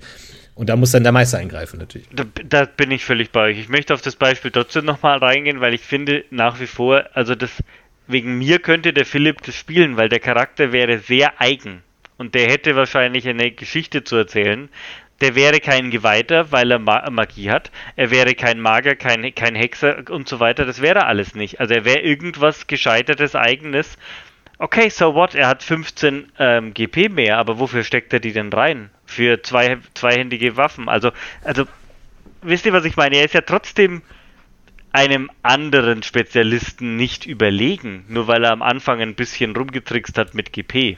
Und da muss dann der Meister eingreifen, natürlich. Da, da bin ich völlig bei euch. Ich möchte auf das Beispiel trotzdem nochmal reingehen, weil ich finde nach wie vor, also das, wegen mir könnte der Philipp das spielen, weil der Charakter wäre sehr eigen. Und der hätte wahrscheinlich eine Geschichte zu erzählen. Der wäre kein Geweihter, weil er Ma Magie hat. Er wäre kein Magier, kein, kein Hexer und so weiter. Das wäre alles nicht. Also er wäre irgendwas Gescheitertes, Eigenes. Okay, so what? Er hat 15 ähm, GP mehr, aber wofür steckt er die denn rein? Für zwei, zweihändige Waffen. Also, also, wisst ihr, was ich meine? Er ist ja trotzdem einem anderen Spezialisten nicht überlegen, nur weil er am Anfang ein bisschen rumgetrickst hat mit GP.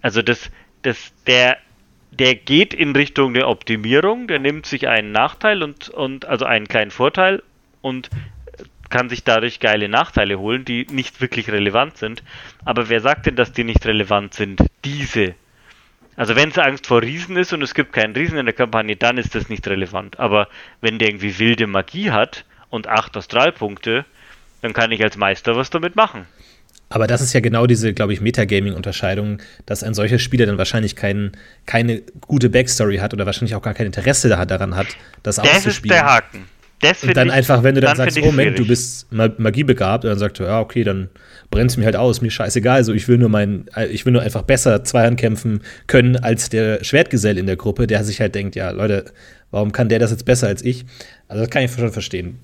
Also das, das, der, der geht in Richtung der Optimierung, der nimmt sich einen Nachteil und, und also einen kleinen Vorteil und kann sich dadurch geile Nachteile holen, die nicht wirklich relevant sind. Aber wer sagt denn, dass die nicht relevant sind? Diese. Also wenn es Angst vor Riesen ist und es gibt keinen Riesen in der Kampagne, dann ist das nicht relevant. Aber wenn der irgendwie wilde Magie hat und acht Astralpunkte, dann kann ich als Meister was damit machen. Aber das ist ja genau diese, glaube ich, Metagaming-Unterscheidung, dass ein solcher Spieler dann wahrscheinlich kein, keine gute Backstory hat oder wahrscheinlich auch gar kein Interesse daran hat, das, das auszuspielen. Das ist der Haken. Das und dann ich, einfach, wenn du dann, dann sagst, oh Moment, du bist magiebegabt, und dann sagst du, ja, okay, dann brennst du mir halt aus, mir scheißegal, also ich will nur mein, ich will nur einfach besser Zweihand kämpfen können als der Schwertgesell in der Gruppe, der sich halt denkt, ja, Leute, warum kann der das jetzt besser als ich? Also das kann ich schon verstehen,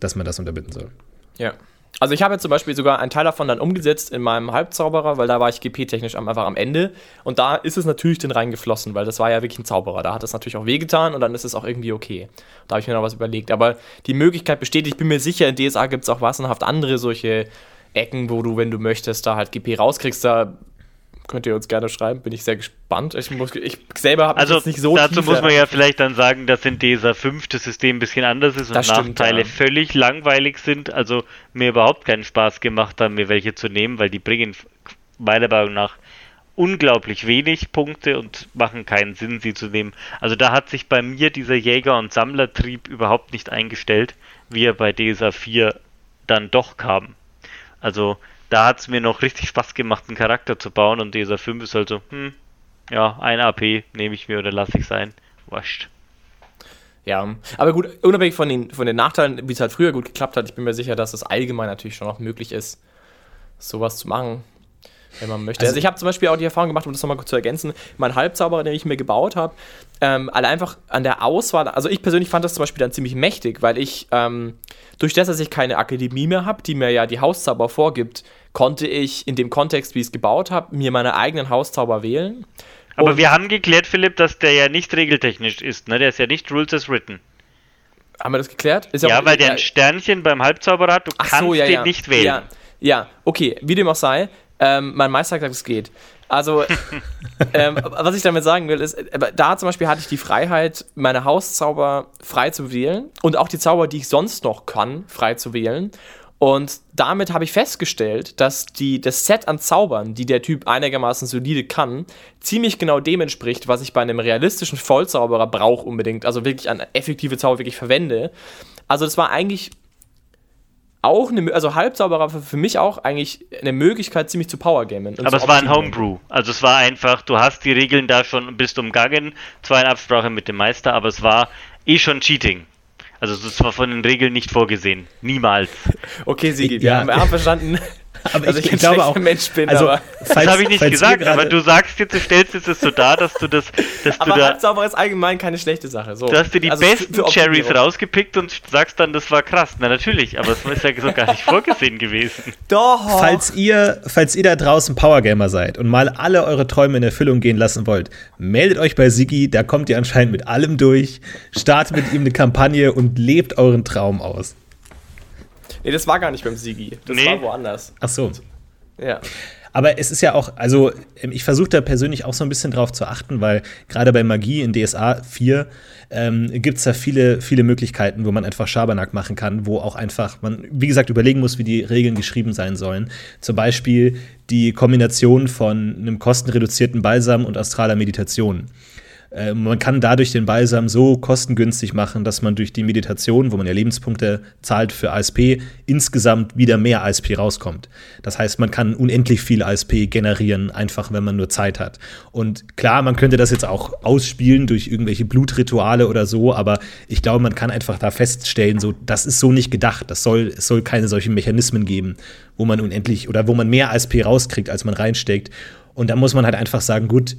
dass man das unterbinden soll. Ja. Also ich habe jetzt zum Beispiel sogar einen Teil davon dann umgesetzt in meinem Halbzauberer, weil da war ich GP-technisch einfach am Ende. Und da ist es natürlich dann reingeflossen, weil das war ja wirklich ein Zauberer. Da hat es natürlich auch wehgetan und dann ist es auch irgendwie okay. Da habe ich mir noch was überlegt. Aber die Möglichkeit besteht, ich bin mir sicher, in DSA gibt es auch wassenhaft andere solche Ecken, wo du, wenn du möchtest, da halt GP rauskriegst. Da könnt ihr uns gerne schreiben, bin ich sehr gespannt. Ich, muss, ich selber habe also nicht so Dazu muss man ja vielleicht dann sagen, dass in dieser fünfte System ein bisschen anders ist und das Nachteile stimmt, ja. völlig langweilig sind. Also mir überhaupt keinen Spaß gemacht haben, mir welche zu nehmen, weil die bringen meiner Meinung nach unglaublich wenig Punkte und machen keinen Sinn, sie zu nehmen. Also da hat sich bei mir dieser Jäger- und Sammlertrieb überhaupt nicht eingestellt, wie er bei DSA 4 dann doch kam. Also da hat es mir noch richtig Spaß gemacht, einen Charakter zu bauen und dieser 5 ist halt so, hm, ja, ein AP nehme ich mir oder lasse ich sein. Wascht. Ja, aber gut, unabhängig von den, von den Nachteilen, wie es halt früher gut geklappt hat, ich bin mir sicher, dass es allgemein natürlich schon noch möglich ist, sowas zu machen wenn man möchte. Also, also ich habe zum Beispiel auch die Erfahrung gemacht, um das nochmal kurz zu ergänzen, mein Halbzauberer, den ich mir gebaut habe, ähm, alle einfach an der Auswahl, also ich persönlich fand das zum Beispiel dann ziemlich mächtig, weil ich, ähm, durch das, dass ich keine Akademie mehr habe, die mir ja die Hauszauber vorgibt, konnte ich in dem Kontext, wie ich es gebaut habe, mir meine eigenen Hauszauber wählen. Aber Und wir haben geklärt, Philipp, dass der ja nicht regeltechnisch ist, ne? Der ist ja nicht Rules as written. Haben wir das geklärt? Ist ja, weil der ein Sternchen beim Halbzauberer hat, du kannst so, ja, den ja. nicht wählen. Ja, ja, okay, wie dem auch sei. Ähm, mein Meister sagt, es geht. Also, [LAUGHS] ähm, was ich damit sagen will, ist, äh, da zum Beispiel hatte ich die Freiheit, meine Hauszauber frei zu wählen und auch die Zauber, die ich sonst noch kann, frei zu wählen. Und damit habe ich festgestellt, dass die, das Set an Zaubern, die der Typ einigermaßen solide kann, ziemlich genau dem entspricht, was ich bei einem realistischen Vollzauberer brauche unbedingt. Also wirklich an effektive Zauber wirklich verwende. Also das war eigentlich auch eine, also Halbzauberer für, für mich auch eigentlich eine Möglichkeit, ziemlich zu Powergamen. Aber es war ein Homebrew. Also es war einfach, du hast die Regeln da schon, bist umgangen, zwar in Absprache mit dem Meister, aber es war eh schon Cheating. Also das war von den Regeln nicht vorgesehen. Niemals. [LAUGHS] Okay, Sigi, wir ja. haben verstanden, [LAUGHS] aber also ich, ich glaube auch, Mensch bin. Also, aber das habe ich nicht gesagt, aber du sagst jetzt, du stellst jetzt es so dar, dass du das. Dass aber du da, Halbsauber ist allgemein keine schlechte Sache. So. Du hast dir die also besten Cherries rausgepickt und sagst dann, das war krass. Na natürlich, aber das ist ja so gar nicht vorgesehen gewesen. [LAUGHS] Doch. Falls ihr, falls ihr da draußen Powergamer seid und mal alle eure Träume in Erfüllung gehen lassen wollt, meldet euch bei Sigi, da kommt ihr anscheinend mit allem durch, startet mit ihm eine Kampagne und lebt euren Traum aus. Nee, das war gar nicht beim Sigi. Das nee. war woanders. Ach so. Ja. Aber es ist ja auch, also ähm, ich versuche da persönlich auch so ein bisschen drauf zu achten, weil gerade bei Magie in DSA 4 ähm, gibt es da viele, viele Möglichkeiten, wo man einfach Schabernack machen kann, wo auch einfach man, wie gesagt, überlegen muss, wie die Regeln geschrieben sein sollen. Zum Beispiel die Kombination von einem kostenreduzierten Balsam und astraler Meditation. Äh, man kann dadurch den Balsam so kostengünstig machen, dass man durch die Meditation, wo man ja Lebenspunkte zahlt für ASP, insgesamt wieder mehr ASP rauskommt. Das heißt, man kann unendlich viel ASP generieren, einfach wenn man nur Zeit hat. Und klar, man könnte das jetzt auch ausspielen durch irgendwelche Blutrituale oder so, aber ich glaube, man kann einfach da feststellen, so, das ist so nicht gedacht. Das soll, es soll keine solchen Mechanismen geben, wo man unendlich oder wo man mehr ASP rauskriegt, als man reinsteckt. Und da muss man halt einfach sagen, gut,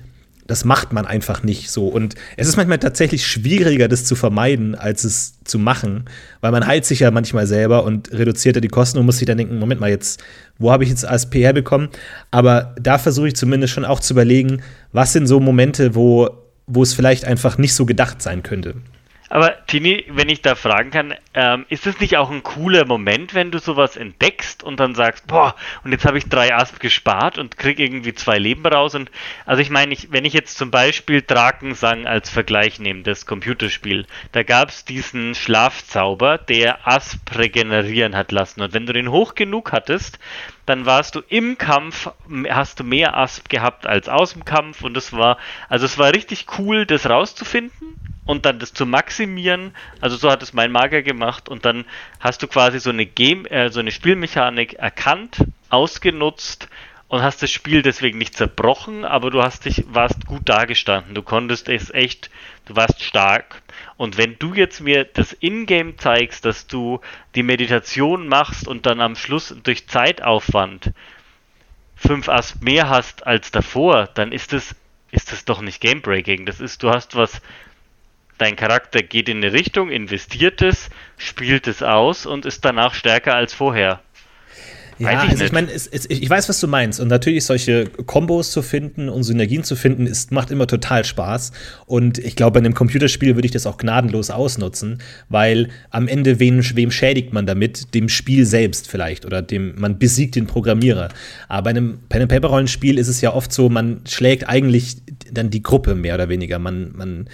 das macht man einfach nicht so. Und es ist manchmal tatsächlich schwieriger, das zu vermeiden, als es zu machen, weil man heilt sich ja manchmal selber und reduziert ja die Kosten und muss sich dann denken, Moment mal, jetzt, wo habe ich jetzt ASP herbekommen? Aber da versuche ich zumindest schon auch zu überlegen, was sind so Momente, wo, wo es vielleicht einfach nicht so gedacht sein könnte. Aber Tini, wenn ich da fragen kann, ähm, ist es nicht auch ein cooler Moment, wenn du sowas entdeckst und dann sagst, boah, und jetzt habe ich drei Asp gespart und krieg irgendwie zwei Leben raus? Und also ich meine, ich, wenn ich jetzt zum Beispiel Drakensang als Vergleich nehme, das Computerspiel, da gab es diesen Schlafzauber, der Asp regenerieren hat lassen. Und wenn du den hoch genug hattest, dann warst du im Kampf, hast du mehr Asp gehabt als aus dem Kampf und das war, also es war richtig cool, das rauszufinden und dann das zu maximieren. Also so hat es mein Magier gemacht und dann hast du quasi so eine Game, äh, so eine Spielmechanik erkannt, ausgenutzt und hast das Spiel deswegen nicht zerbrochen, aber du hast dich, warst gut dargestanden. Du konntest es echt, du warst stark. Und wenn du jetzt mir das Ingame zeigst, dass du die Meditation machst und dann am Schluss durch Zeitaufwand fünf Asp mehr hast als davor, dann ist das, ist das doch nicht Gamebreaking. Das ist, du hast was Dein Charakter geht in eine Richtung, investiert es, spielt es aus und ist danach stärker als vorher. Ja, weiß ich, also ich meine, ich weiß, was du meinst. Und natürlich solche Kombos zu finden und Synergien zu finden, ist, macht immer total Spaß. Und ich glaube, bei einem Computerspiel würde ich das auch gnadenlos ausnutzen, weil am Ende wen, wem schädigt man damit? Dem Spiel selbst vielleicht oder dem, man besiegt den Programmierer. Aber bei einem Pen-and-Paper-Rollenspiel ist es ja oft so, man schlägt eigentlich dann die Gruppe mehr oder weniger. Man, man,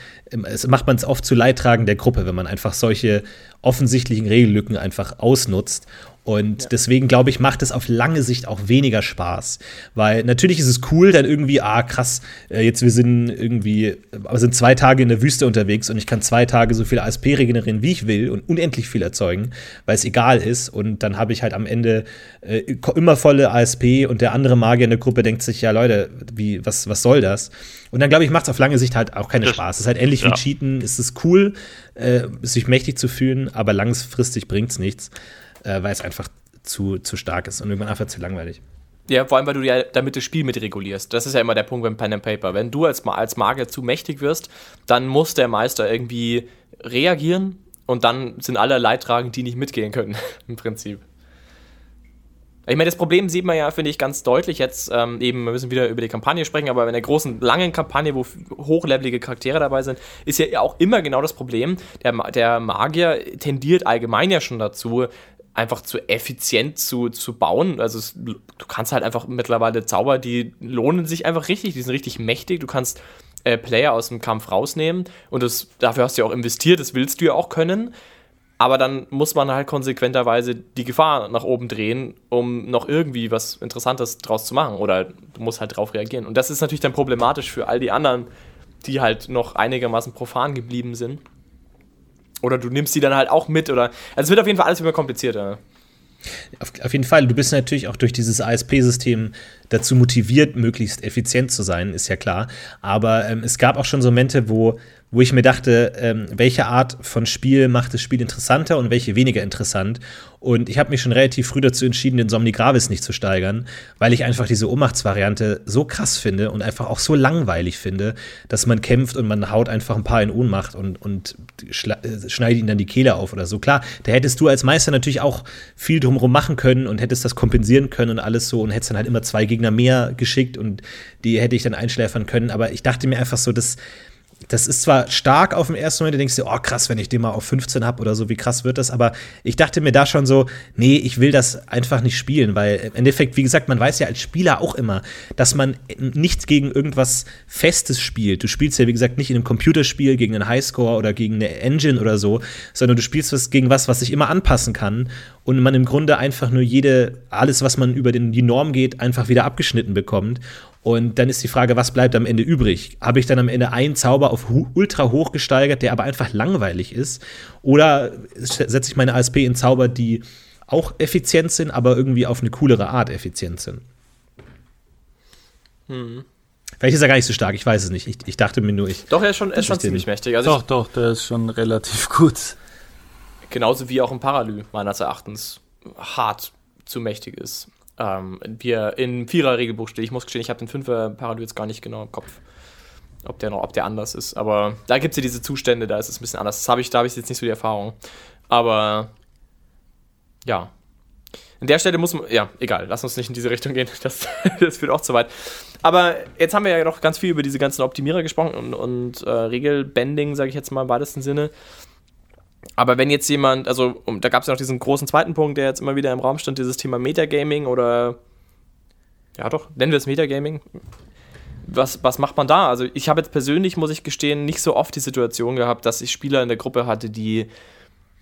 es macht man es oft zu Leidtragen der Gruppe, wenn man einfach solche offensichtlichen Regellücken einfach ausnutzt. Und ja. deswegen glaube ich, macht es auf lange Sicht auch weniger Spaß. Weil natürlich ist es cool, dann irgendwie, ah, krass, äh, jetzt wir sind irgendwie, aber sind zwei Tage in der Wüste unterwegs und ich kann zwei Tage so viel ASP regenerieren, wie ich will und unendlich viel erzeugen, weil es egal ist. Und dann habe ich halt am Ende äh, immer volle ASP und der andere Magier in der Gruppe denkt sich, ja, Leute, wie, was, was soll das? Und dann glaube ich, macht es auf lange Sicht halt auch keinen Spaß. Es ist halt ähnlich ja. wie Cheaten. Es ist cool, äh, sich mächtig zu fühlen, aber langfristig bringt es nichts äh, weil es einfach zu, zu stark ist und irgendwann einfach zu langweilig. Ja, vor allem, weil du ja damit das Spiel mitregulierst. Das ist ja immer der Punkt beim Pen and Paper. Wenn du als, als Magier zu mächtig wirst, dann muss der Meister irgendwie reagieren und dann sind alle Leidtragend, die nicht mitgehen können, [LAUGHS] im Prinzip. Ich meine, das Problem sieht man ja, finde ich, ganz deutlich jetzt ähm, eben, wir müssen wieder über die Kampagne sprechen, aber in der großen, langen Kampagne, wo hochlevelige Charaktere dabei sind, ist ja auch immer genau das Problem, der, der Magier tendiert allgemein ja schon dazu, einfach zu effizient zu, zu bauen. Also es, du kannst halt einfach mittlerweile Zauber, die lohnen sich einfach richtig, die sind richtig mächtig. Du kannst äh, Player aus dem Kampf rausnehmen und das, dafür hast du ja auch investiert, das willst du ja auch können. Aber dann muss man halt konsequenterweise die Gefahr nach oben drehen, um noch irgendwie was Interessantes draus zu machen. Oder du musst halt drauf reagieren. Und das ist natürlich dann problematisch für all die anderen, die halt noch einigermaßen profan geblieben sind. Oder du nimmst die dann halt auch mit oder. Also es wird auf jeden Fall alles immer komplizierter. Auf, auf, jeden Fall. Du bist natürlich auch durch dieses ASP-System dazu motiviert, möglichst effizient zu sein, ist ja klar. Aber ähm, es gab auch schon so Momente, wo wo ich mir dachte, ähm, welche Art von Spiel macht das Spiel interessanter und welche weniger interessant. Und ich habe mich schon relativ früh dazu entschieden, den Somni Gravis nicht zu steigern, weil ich einfach diese Ohnmachtsvariante so krass finde und einfach auch so langweilig finde, dass man kämpft und man haut einfach ein paar in Ohnmacht und, und äh, schneidet ihnen dann die Kehle auf oder so. Klar, da hättest du als Meister natürlich auch viel drumherum machen können und hättest das kompensieren können und alles so und hättest dann halt immer zwei Gegner mehr geschickt und die hätte ich dann einschläfern können. Aber ich dachte mir einfach so, dass das ist zwar stark auf dem ersten Moment, du denkst dir, oh krass, wenn ich den mal auf 15 habe oder so, wie krass wird das, aber ich dachte mir da schon so, nee, ich will das einfach nicht spielen, weil im Endeffekt, wie gesagt, man weiß ja als Spieler auch immer, dass man nicht gegen irgendwas Festes spielt. Du spielst ja, wie gesagt, nicht in einem Computerspiel gegen einen Highscore oder gegen eine Engine oder so, sondern du spielst was gegen was, was sich immer anpassen kann und man im Grunde einfach nur jede, alles, was man über den, die Norm geht, einfach wieder abgeschnitten bekommt. Und dann ist die Frage, was bleibt am Ende übrig? Habe ich dann am Ende einen Zauber auf ultra hoch gesteigert, der aber einfach langweilig ist? Oder setze ich meine ASP in Zauber, die auch effizient sind, aber irgendwie auf eine coolere Art effizient sind? Hm. Vielleicht ist er gar nicht so stark, ich weiß es nicht. Ich, ich dachte mir nur, ich. Doch, er ist schon, er ist schon ziemlich mächtig. Also doch, ich, doch, der ist schon relativ gut. Genauso wie auch ein Paralü, meines Erachtens, hart zu mächtig ist ähm, wie er im Vierer-Regelbuch steht. Ich muss gestehen, ich habe den Fünfer-Parallel jetzt gar nicht genau im Kopf, ob der noch, ob der anders ist. Aber da gibt es ja diese Zustände, da ist es ein bisschen anders. Das habe ich, da habe ich jetzt nicht so die Erfahrung. Aber ja. An der Stelle muss man, ja, egal, lass uns nicht in diese Richtung gehen. [LAUGHS] Das, das führt auch zu weit. Aber jetzt haben wir ja noch ganz viel über diese ganzen Optimierer gesprochen und, und äh, Regelbending, sage ich jetzt mal im weitesten Sinne. Aber wenn jetzt jemand, also um, da gab es ja noch diesen großen zweiten Punkt, der jetzt immer wieder im Raum stand, dieses Thema Metagaming oder ja doch, nennen wir es Metagaming. Was, was macht man da? Also ich habe jetzt persönlich, muss ich gestehen, nicht so oft die Situation gehabt, dass ich Spieler in der Gruppe hatte, die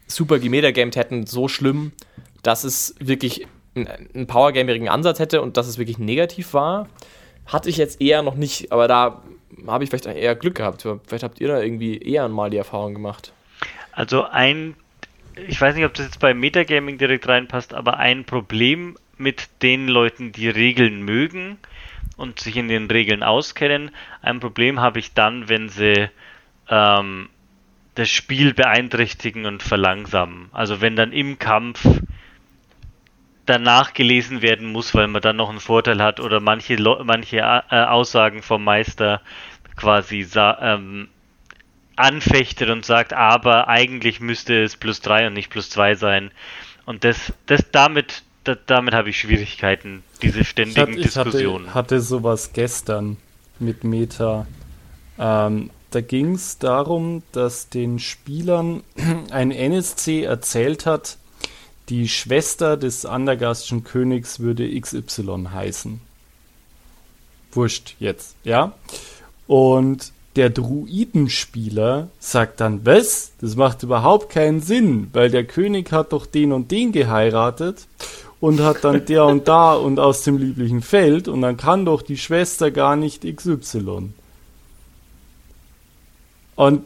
super gemedagamed hätten, so schlimm, dass es wirklich einen powergamerigen Ansatz hätte und dass es wirklich negativ war. Hatte ich jetzt eher noch nicht, aber da habe ich vielleicht eher Glück gehabt. Vielleicht habt ihr da irgendwie eher mal die Erfahrung gemacht. Also ein, ich weiß nicht, ob das jetzt bei Metagaming direkt reinpasst, aber ein Problem mit den Leuten, die Regeln mögen und sich in den Regeln auskennen, ein Problem habe ich dann, wenn sie ähm, das Spiel beeinträchtigen und verlangsamen. Also wenn dann im Kampf danach gelesen werden muss, weil man dann noch einen Vorteil hat oder manche, manche äh, Aussagen vom Meister quasi ähm, anfechtet und sagt, aber eigentlich müsste es plus 3 und nicht plus 2 sein. Und das, das damit, das, damit habe ich Schwierigkeiten, diese ständigen ich hatte, Diskussionen. Ich hatte, hatte sowas gestern mit Meta. Ähm, da ging es darum, dass den Spielern [CLEARS THROAT] ein NSC erzählt hat, die Schwester des Andergastschen Königs würde XY heißen. Wurscht jetzt, ja. Und der Druidenspieler sagt dann, was? Das macht überhaupt keinen Sinn, weil der König hat doch den und den geheiratet und hat dann [LAUGHS] der und da und aus dem lieblichen Feld und dann kann doch die Schwester gar nicht XY. Und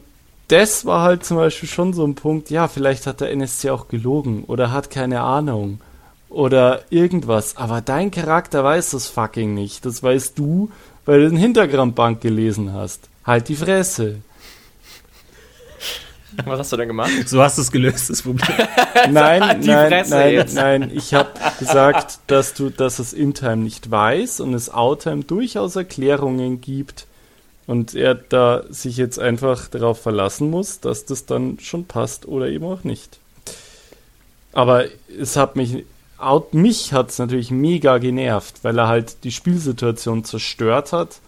das war halt zum Beispiel schon so ein Punkt, ja, vielleicht hat der NSC auch gelogen oder hat keine Ahnung oder irgendwas, aber dein Charakter weiß das fucking nicht. Das weißt du, weil du den Hintergrundbank gelesen hast. Halt die Fresse. Was hast du denn gemacht? So hast du es gelöst, das Problem. [LAUGHS] nein, halt nein, nein, jetzt. nein. Ich habe gesagt, dass du, dass es Intime nicht weiß und es Outtime durchaus Erklärungen gibt und er da sich jetzt einfach darauf verlassen muss, dass das dann schon passt oder eben auch nicht. Aber es hat mich, out, mich hat es natürlich mega genervt, weil er halt die Spielsituation zerstört hat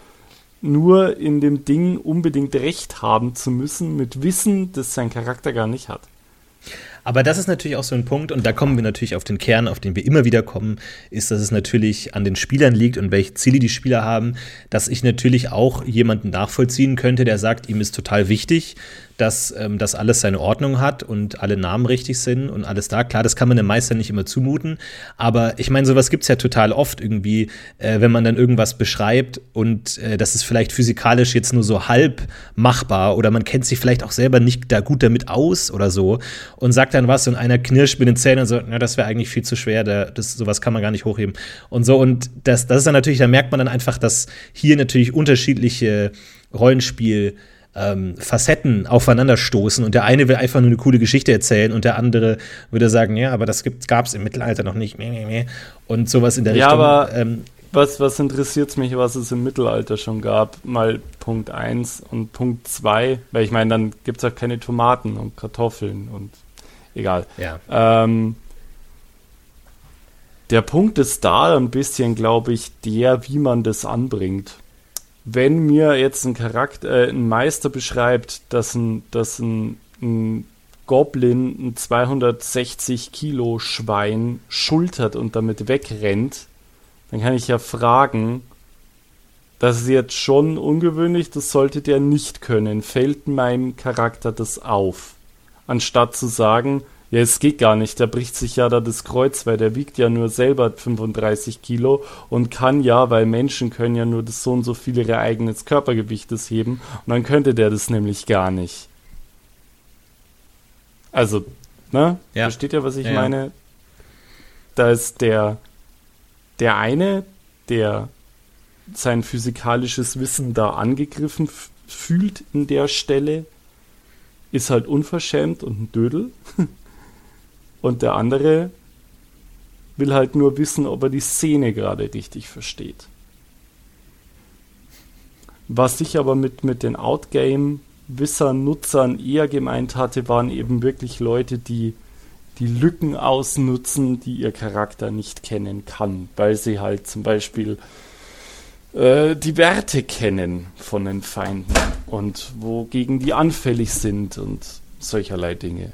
nur in dem Ding unbedingt recht haben zu müssen, mit Wissen, das sein Charakter gar nicht hat. Aber das ist natürlich auch so ein Punkt, und da kommen wir natürlich auf den Kern, auf den wir immer wieder kommen, ist, dass es natürlich an den Spielern liegt und welche Ziele die Spieler haben, dass ich natürlich auch jemanden nachvollziehen könnte, der sagt, ihm ist total wichtig, dass ähm, das alles seine Ordnung hat und alle Namen richtig sind und alles da. Klar, das kann man dem Meister nicht immer zumuten, aber ich meine, sowas gibt es ja total oft irgendwie, äh, wenn man dann irgendwas beschreibt und äh, das ist vielleicht physikalisch jetzt nur so halb machbar oder man kennt sich vielleicht auch selber nicht da gut damit aus oder so und sagt dann was und einer knirscht mit den Zähnen und so, na, das wäre eigentlich viel zu schwer, da, das, sowas kann man gar nicht hochheben und so und das, das ist dann natürlich, da merkt man dann einfach, dass hier natürlich unterschiedliche Rollenspiel- ähm, Facetten aufeinanderstoßen und der eine will einfach nur eine coole Geschichte erzählen und der andere würde sagen, ja, aber das gab es im Mittelalter noch nicht. Und sowas in der ja, Richtung. Aber ähm, was, was interessiert mich, was es im Mittelalter schon gab? Mal Punkt 1 und Punkt 2, weil ich meine, dann gibt es auch keine Tomaten und Kartoffeln und egal. Ja. Ähm, der Punkt ist da ein bisschen, glaube ich, der, wie man das anbringt wenn mir jetzt ein Charakter, äh, ein Meister beschreibt, dass ein, dass ein, ein Goblin ein 260 Kilo Schwein schultert und damit wegrennt, dann kann ich ja fragen, das ist jetzt schon ungewöhnlich, das sollte der nicht können. Fällt meinem Charakter das auf? Anstatt zu sagen, ja, es geht gar nicht, der bricht sich ja da das Kreuz, weil der wiegt ja nur selber 35 Kilo und kann ja, weil Menschen können ja nur das so und so viel ihre eigenes Körpergewichtes heben und dann könnte der das nämlich gar nicht. Also, ne? Ja. Versteht ihr, was ich Ja, ja. meine? Da ist der, der eine, der sein physikalisches Wissen da angegriffen fühlt in der Stelle, ist halt unverschämt und ein Dödel. [LAUGHS] Und der andere will halt nur wissen, ob er die Szene gerade richtig versteht. Was ich aber mit, mit den Outgame-Wissern, Nutzern eher gemeint hatte, waren eben wirklich Leute, die die Lücken ausnutzen, die ihr Charakter nicht kennen kann, weil sie halt zum Beispiel äh, die Werte kennen von den Feinden und wogegen die anfällig sind und solcherlei Dinge.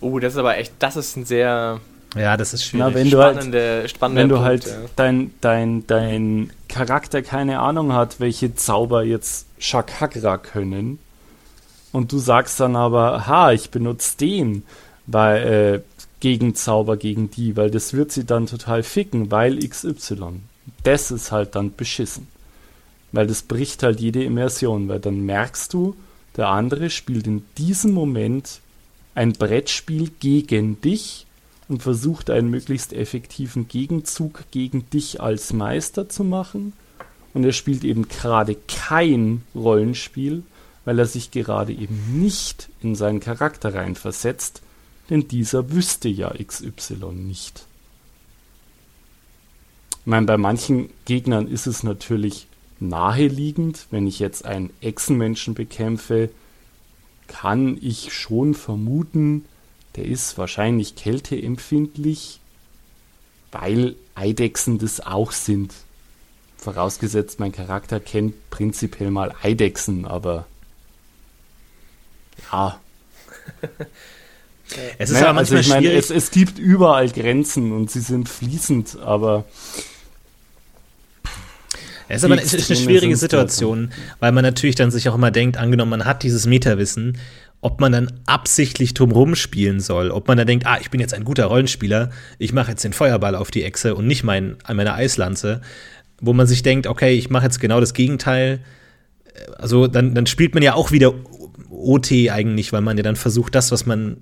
Oh, das ist aber echt, das ist ein sehr Ja, das ist schwierig. Na, wenn du halt, spannende, wenn du Punkt, halt ja. dein, dein, dein Charakter keine Ahnung hat, welche Zauber jetzt Shakagra können, und du sagst dann aber, ha, ich benutze den, weil, äh, Gegenzauber gegen die, weil das wird sie dann total ficken, weil XY. Das ist halt dann beschissen. Weil das bricht halt jede Immersion, weil dann merkst du, der andere spielt in diesem Moment ein Brettspiel gegen dich und versucht einen möglichst effektiven Gegenzug gegen dich als Meister zu machen. Und er spielt eben gerade kein Rollenspiel, weil er sich gerade eben nicht in seinen Charakter reinversetzt, denn dieser wüsste ja XY nicht. Ich meine, bei manchen Gegnern ist es natürlich naheliegend, wenn ich jetzt einen Echsenmenschen bekämpfe, kann ich schon vermuten, der ist wahrscheinlich kälteempfindlich, weil Eidechsen das auch sind. Vorausgesetzt, mein Charakter kennt prinzipiell mal Eidechsen, aber ja. [LAUGHS] es ist Naja, aber also manchmal ich meine, schwierig. es, es gibt überall Grenzen und sie sind fließend, aber Es ist aber es ist eine schwierige Situation, weil man natürlich dann sich auch immer denkt, angenommen, man hat dieses Metawissen, ob man dann absichtlich drumrum spielen soll, ob man dann denkt, ah, ich bin jetzt ein guter Rollenspieler, ich mache jetzt den Feuerball auf die Echse und nicht mein, meine Eislanze, wo man sich denkt, okay, ich mache jetzt genau das Gegenteil. Also dann, dann spielt man ja auch wieder OT eigentlich, weil man ja dann versucht, das, was man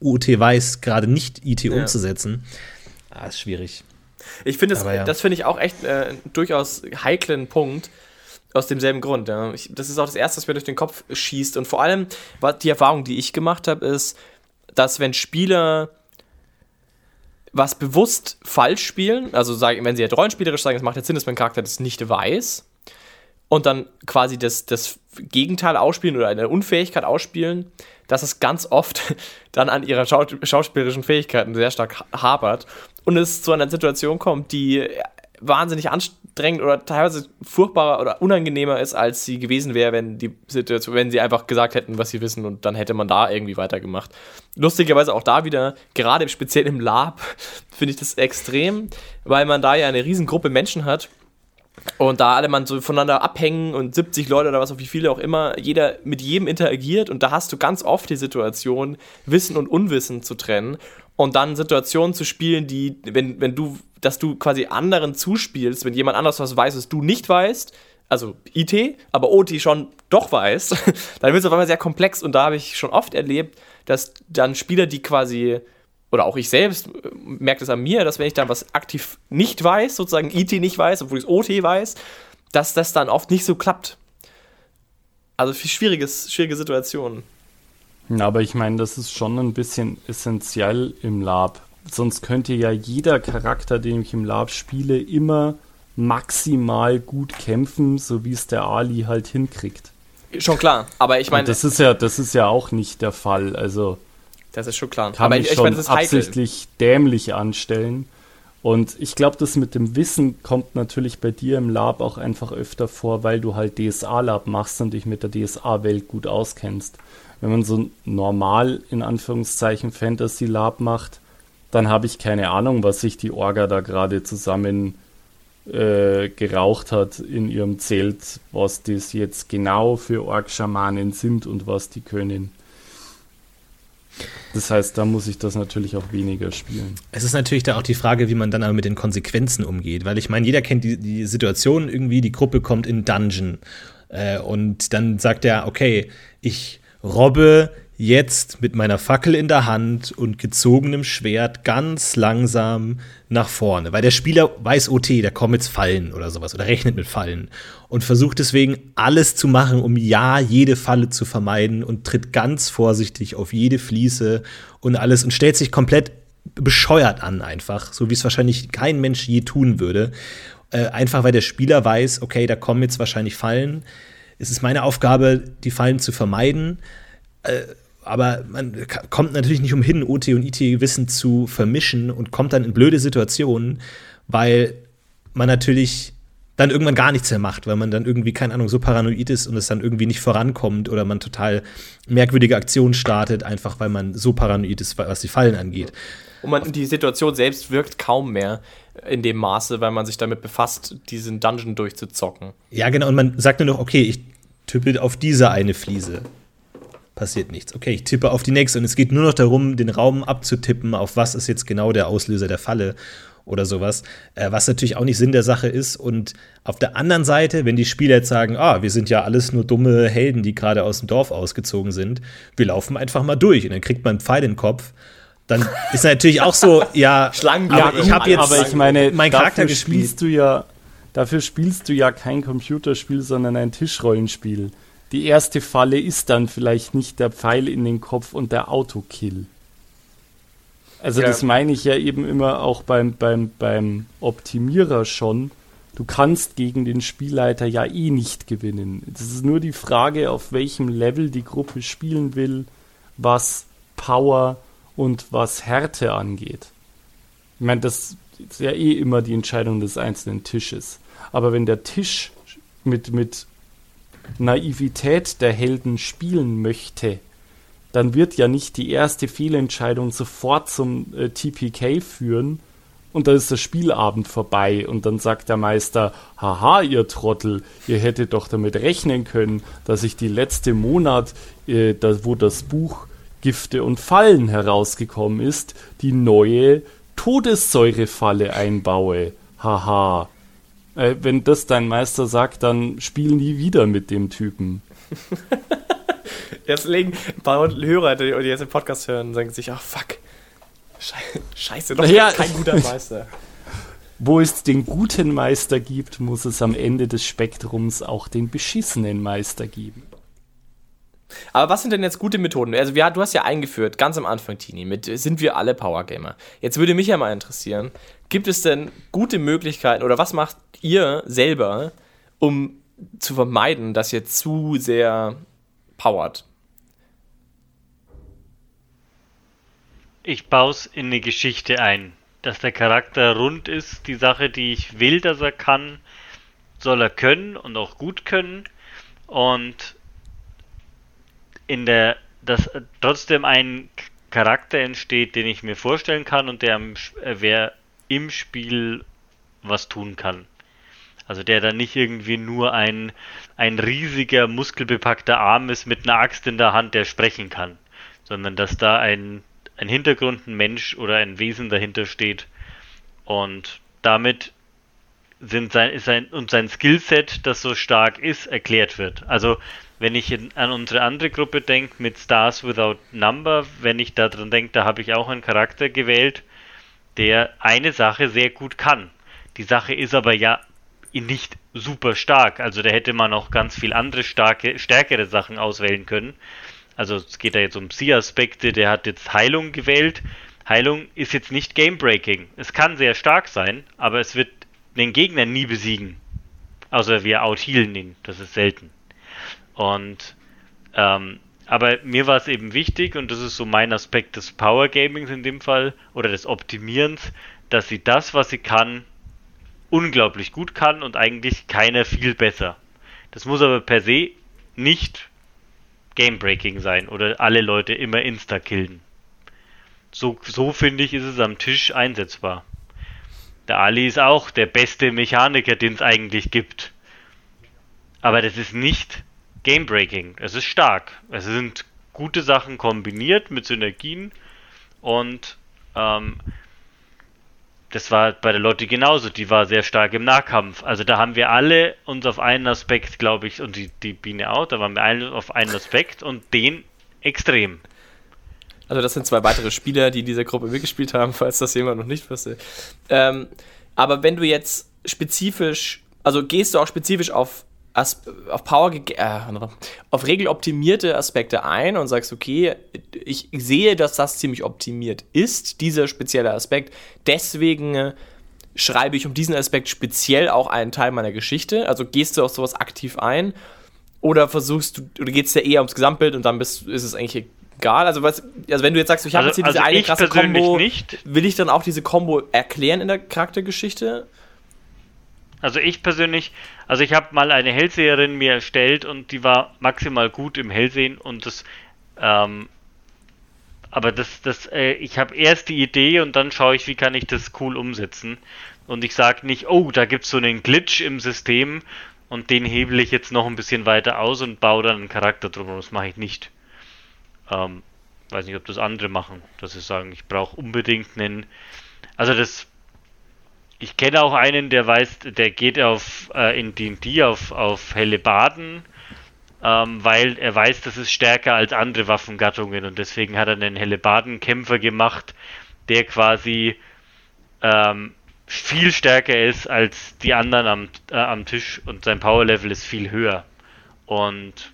OT weiß, gerade nicht IT Ja. umzusetzen. Ah, ist schwierig. Ich finde, das, ja. das finde ich auch echt äh, durchaus heiklen Punkt. Aus demselben Grund. Ja. Ich, das ist auch das Erste, was mir durch den Kopf schießt. Und vor allem, was die Erfahrung, die ich gemacht habe, ist, dass wenn Spieler was bewusst falsch spielen, also sagen, wenn sie jetzt rollenspielerisch sagen, es macht jetzt Sinn, dass mein Charakter das nicht weiß, und dann quasi das, das Gegenteil ausspielen oder eine Unfähigkeit ausspielen, dass es ganz oft [LAUGHS] dann an ihrer Schau schauspielerischen Fähigkeiten sehr stark ha- hapert und es zu einer Situation kommt, die wahnsinnig anstrengend oder teilweise furchtbarer oder unangenehmer ist, als sie gewesen wäre, wenn die Situation, wenn sie einfach gesagt hätten, was sie wissen und dann hätte man da irgendwie weitergemacht. Lustigerweise auch da wieder, gerade speziell im Lab, [LAUGHS] finde ich das extrem, weil man da ja eine Riesengruppe Menschen hat, und da alle man so voneinander abhängen und 70 Leute oder was auch wie viele auch immer, jeder mit jedem interagiert und da hast du ganz oft die Situation, Wissen und Unwissen zu trennen und dann Situationen zu spielen, die, wenn, wenn du, dass du quasi anderen zuspielst, wenn jemand anders was weiß, was du nicht weißt, also IT, aber OT schon doch weiß, [LAUGHS] dann wird es auf einmal sehr komplex und da habe ich schon oft erlebt, dass dann Spieler, die quasi oder auch ich selbst äh, merke das an mir, dass wenn ich dann was aktiv nicht weiß, sozusagen IT nicht weiß, obwohl ich es OT weiß, dass das dann oft nicht so klappt. Also schwieriges, schwierige Situationen. Aber ich meine, das ist schon ein bisschen essentiell im Lab. Sonst könnte ja jeder Charakter, den ich im Lab spiele, immer maximal gut kämpfen, so wie es der Ali halt hinkriegt. Schon klar, aber ich Und meine, das ist ja, das ist ja auch nicht der Fall. Also das ist schon klar. kann aber ich, ich meine, das ist heikel. absichtlich dämlich anstellen Und ich glaube, das mit dem Wissen kommt natürlich bei dir im Lab auch einfach öfter vor, weil du halt DSA-Lab machst und dich mit der DSA-Welt gut auskennst. Wenn man so normal in Anführungszeichen Fantasy-Lab macht, dann habe ich keine Ahnung, was sich die Orga da gerade zusammen äh, geraucht hat in ihrem Zelt, was das jetzt genau für Ork-Schamanen sind und was die können. Das heißt, da muss ich das natürlich auch weniger spielen. Es ist natürlich da auch die Frage, wie man dann aber mit den Konsequenzen umgeht, weil ich meine, jeder kennt die, die Situation irgendwie, die Gruppe kommt in Dungeon äh, und dann sagt er, okay, ich robbe jetzt mit meiner Fackel in der Hand und gezogenem Schwert ganz langsam nach vorne. Weil der Spieler weiß, OT, da kommen jetzt Fallen oder sowas oder rechnet mit Fallen und versucht deswegen alles zu machen, um ja jede Falle zu vermeiden und tritt ganz vorsichtig auf jede Fliese und alles und stellt sich komplett bescheuert an einfach, so wie es wahrscheinlich kein Mensch je tun würde. Äh, einfach weil der Spieler weiß, okay, da kommen jetzt wahrscheinlich Fallen. Es ist meine Aufgabe, die Fallen zu vermeiden. Äh, aber man kommt natürlich nicht umhin, OT und IT-Wissen zu vermischen und kommt dann in blöde Situationen, weil man natürlich dann irgendwann gar nichts mehr macht, weil man dann irgendwie, keine Ahnung, so paranoid ist und es dann irgendwie nicht vorankommt oder man total merkwürdige Aktionen startet, einfach weil man so paranoid ist, was die Fallen angeht. Und man, die Situation selbst wirkt kaum mehr in dem Maße, weil man sich damit befasst, diesen Dungeon durchzuzocken. Ja, genau, und man sagt nur noch, okay, ich tippe auf diese eine Fliese passiert nichts. Okay, ich tippe auf die nächste und es geht nur noch darum, den Raum abzutippen, auf was ist jetzt genau der Auslöser der Falle oder sowas, äh, was natürlich auch nicht Sinn der Sache ist. Und auf der anderen Seite, wenn die Spieler jetzt sagen, ah, wir sind ja alles nur dumme Helden, die gerade aus dem Dorf ausgezogen sind, wir laufen einfach mal durch und dann kriegt man einen Pfeil in den Kopf. Dann [LAUGHS] ist natürlich auch so, ja, Schlangen, aber ich habe jetzt, aber ich meine, mein Charakter gespielt. Spielst du ja, dafür spielst du ja kein Computerspiel, sondern ein Tischrollenspiel die erste Falle ist dann vielleicht nicht der Pfeil in den Kopf und der Autokill. Also ja. das meine ich ja eben immer auch beim, beim, beim Optimierer schon. Du kannst gegen den Spielleiter ja eh nicht gewinnen. Es ist nur die Frage, auf welchem Level die Gruppe spielen will, was Power und was Härte angeht. Ich meine, das ist ja eh immer die Entscheidung des einzelnen Tisches. Aber wenn der Tisch mit, mit Naivität der Helden spielen möchte, dann wird ja nicht die erste Fehlentscheidung sofort zum äh, TPK führen und dann ist der Spielabend vorbei und dann sagt der Meister, haha, ihr Trottel, ihr hättet doch damit rechnen können, dass ich die letzte Monat, äh, da, wo das Buch Gifte und Fallen herausgekommen ist, die neue Todessäurefalle einbaue. Haha. Äh, wenn das dein Meister sagt, dann spiel nie wieder mit dem Typen. [LAUGHS] Jetzt legen ein paar Hörer, die jetzt den Podcast hören, sagen sich, ach fuck, scheiße, doch ja. kein guter [LAUGHS] Meister. Wo es den guten Meister gibt, muss es am Ende des Spektrums auch den beschissenen Meister geben. Aber was sind denn jetzt gute Methoden? Also, ja, du hast ja eingeführt, ganz am Anfang, Tini, mit sind wir alle Power Gamer. Jetzt würde mich ja mal interessieren, gibt es denn gute Möglichkeiten oder was macht ihr selber, um zu vermeiden, dass ihr zu sehr powert? Ich baue es in eine Geschichte ein. Dass der Charakter rund ist, die Sache, die ich will, dass er kann, soll er können und auch gut können. Und in der, dass trotzdem ein Charakter entsteht, den ich mir vorstellen kann und der äh, wer im Spiel was tun kann. Also der dann nicht irgendwie nur ein, ein riesiger, muskelbepackter Arm ist mit einer Axt in der Hand, der sprechen kann, sondern dass da ein, ein Hintergrund, ein Mensch oder ein Wesen dahinter steht und damit sind sein, sein und sein Skillset, das so stark ist, erklärt wird. Also wenn ich in, an unsere andere Gruppe denke mit Stars Without Number, wenn ich daran denke, da habe ich auch einen Charakter gewählt, der eine Sache sehr gut kann. Die Sache ist aber ja nicht super stark. Also da hätte man auch ganz viel andere starke, stärkere Sachen auswählen können. Also es geht da jetzt um Psi-Aspekte, der hat jetzt Heilung gewählt. Heilung ist jetzt nicht Game-Breaking. Es kann sehr stark sein, aber es wird den Gegner nie besiegen. Außer wir outhealen ihn. Das ist selten. Und ähm, aber mir war es eben wichtig, und das ist so mein Aspekt des Power Gamings in dem Fall, oder des Optimierens, dass sie das, was sie kann, unglaublich gut kann und eigentlich keiner viel besser. Das muss aber per se nicht Gamebreaking sein oder alle Leute immer insta-killen. So, so finde ich, ist es am Tisch einsetzbar. Der Ali ist auch der beste Mechaniker, den es eigentlich gibt. Aber das ist nicht Gamebreaking. Es ist stark. Es sind gute Sachen kombiniert mit Synergien und ähm, das war bei der Lotte genauso. Die war sehr stark im Nahkampf. Also da haben wir alle uns auf einen Aspekt, glaube ich, und die, die Biene auch, da waren wir alle auf einen Aspekt und den extrem. Also das sind zwei weitere Spieler, die in dieser Gruppe mitgespielt haben, falls das jemand noch nicht wusste. Ähm, aber wenn du jetzt spezifisch, also gehst du auch spezifisch auf, auf Power, äh, auf regeloptimierte Aspekte ein und sagst, okay, ich sehe, dass das ziemlich optimiert ist, dieser spezielle Aspekt. Deswegen äh, schreibe ich um diesen Aspekt speziell auch einen Teil meiner Geschichte. Also gehst du auf sowas aktiv ein oder versuchst du, oder geht es dir eher ums Gesamtbild und dann bist, ist es eigentlich egal. Also, was, also wenn du jetzt sagst, ich habe Also- jetzt hier diese also eine ich krasse Combo, nicht. will ich dann auch diese Combo erklären in der Charaktergeschichte? Also ich persönlich, also ich habe mal eine Hellseherin mir erstellt und die war maximal gut im Hellsehen und das, ähm, aber das, das, äh, ich habe erst die Idee und dann schaue ich, wie kann ich das cool umsetzen. Und ich sage nicht, oh, da gibt's so einen Glitch im System und den hebel ich jetzt noch ein bisschen weiter aus und baue dann einen Charakter drum. Das mache ich nicht. Ähm, weiß nicht, ob das andere machen, dass sie sagen, ich brauche unbedingt einen. Also das ich kenne auch einen, der weiß, der geht auf äh, in D&D auf, auf helle Baden, ähm, weil er weiß, das ist stärker als andere Waffengattungen und deswegen hat er einen helle Baden-Kämpfer gemacht, der quasi ähm, viel stärker ist als die anderen am, äh, am Tisch und sein Power-Level ist viel höher. Und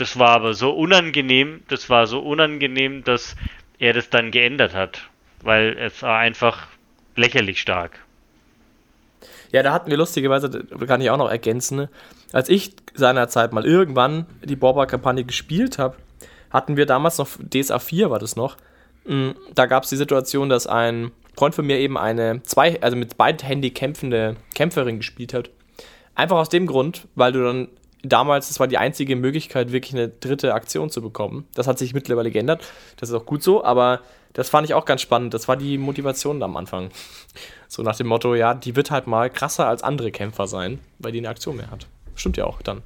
das war aber so unangenehm, das war so unangenehm, dass er das dann geändert hat, weil es war einfach lächerlich stark. Ja, da hatten wir lustigerweise, kann ich auch noch ergänzen, ne? als ich seinerzeit mal irgendwann die Borba-Kampagne gespielt habe, hatten wir damals noch, DSA 4 war das noch, mh, da gab es die Situation, dass ein Freund von mir eben eine zwei, also mit beidhändig kämpfende Kämpferin gespielt hat. Einfach aus dem Grund, weil du dann damals, das war die einzige Möglichkeit, wirklich eine dritte Aktion zu bekommen. Das hat sich mittlerweile geändert. Das ist auch gut so, aber das fand ich auch ganz spannend. Das war die Motivation am Anfang. So nach dem Motto, ja, die wird halt mal krasser als andere Kämpfer sein, weil die eine Aktion mehr hat. Stimmt ja auch dann.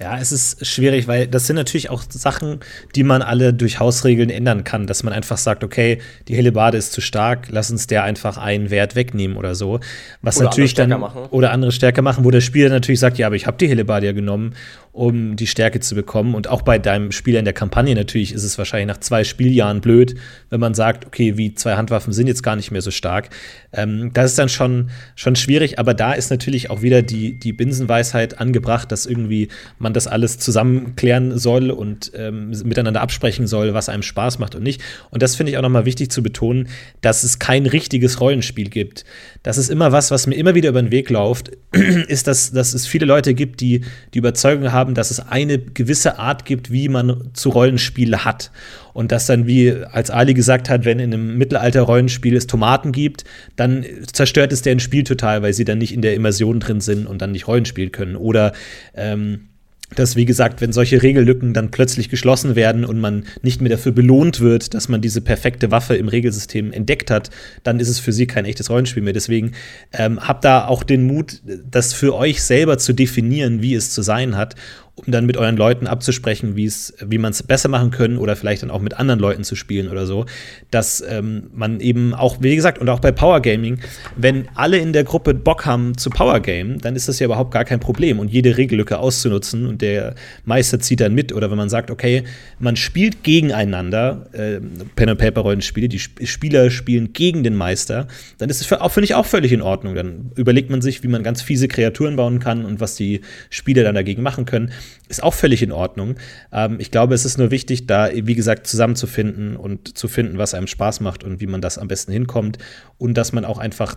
Ja, es ist schwierig, weil das sind natürlich auch Sachen, die man alle durch Hausregeln ändern kann, dass man einfach sagt, okay, die Hellebarde ist zu stark, lass uns der einfach einen Wert wegnehmen oder so. Was Oder natürlich andere dann machen. oder andere stärker machen, wo der Spieler natürlich sagt, ja, aber ich habe die Hellebarde ja genommen, um die Stärke zu bekommen. Und auch bei deinem Spieler in der Kampagne natürlich ist es wahrscheinlich nach zwei Spieljahren blöd, wenn man sagt, okay, wie zwei Handwaffen sind jetzt gar nicht mehr so stark. Ähm, das ist dann schon, schon schwierig, aber da ist natürlich auch wieder die, die Binsenweisheit angebracht, dass irgendwie man das alles zusammen klären soll und ähm, miteinander absprechen soll, was einem Spaß macht und nicht. Und das finde ich auch nochmal wichtig zu betonen, dass es kein richtiges Rollenspiel gibt. Das ist immer was, was mir immer wieder über den Weg läuft, [CLEARS THROAT] ist, dass, dass es viele Leute gibt, die die Überzeugung haben, dass es eine gewisse Art gibt, wie man zu Rollenspiele hat. Und dass dann, wie als Ali gesagt hat, wenn in einem Mittelalter-Rollenspiel es Tomaten gibt, dann zerstört es deren Spiel total, weil sie dann nicht in der Immersion drin sind und dann nicht Rollen spielen können. Oder ähm, dass, wie gesagt, wenn solche Regellücken dann plötzlich geschlossen werden und man nicht mehr dafür belohnt wird, dass man diese perfekte Waffe im Regelsystem entdeckt hat, dann ist es für sie kein echtes Rollenspiel mehr. Deswegen ähm, habt da auch den Mut, das für euch selber zu definieren, wie es zu sein hat, um dann mit euren Leuten abzusprechen, wie man es besser machen können oder vielleicht dann auch mit anderen Leuten zu spielen oder so, dass ähm, man eben auch, wie gesagt, und auch bei Power Gaming, wenn alle in der Gruppe Bock haben zu Power Game, dann ist das ja überhaupt gar kein Problem und jede Regellücke auszunutzen und der Meister zieht dann mit oder wenn man sagt, okay, man spielt gegeneinander, äh, Pen and Paper Rollenspiele, die Sp Spieler spielen gegen den Meister, dann ist es für, auch finde ich auch völlig in Ordnung. Dann überlegt man sich, wie man ganz fiese Kreaturen bauen kann und was die Spieler dann dagegen machen können ist auch völlig in Ordnung. Ähm, ich glaube, es ist nur wichtig, da, wie gesagt, zusammenzufinden und zu finden, was einem Spaß macht und wie man das am besten hinkommt. Und dass man auch einfach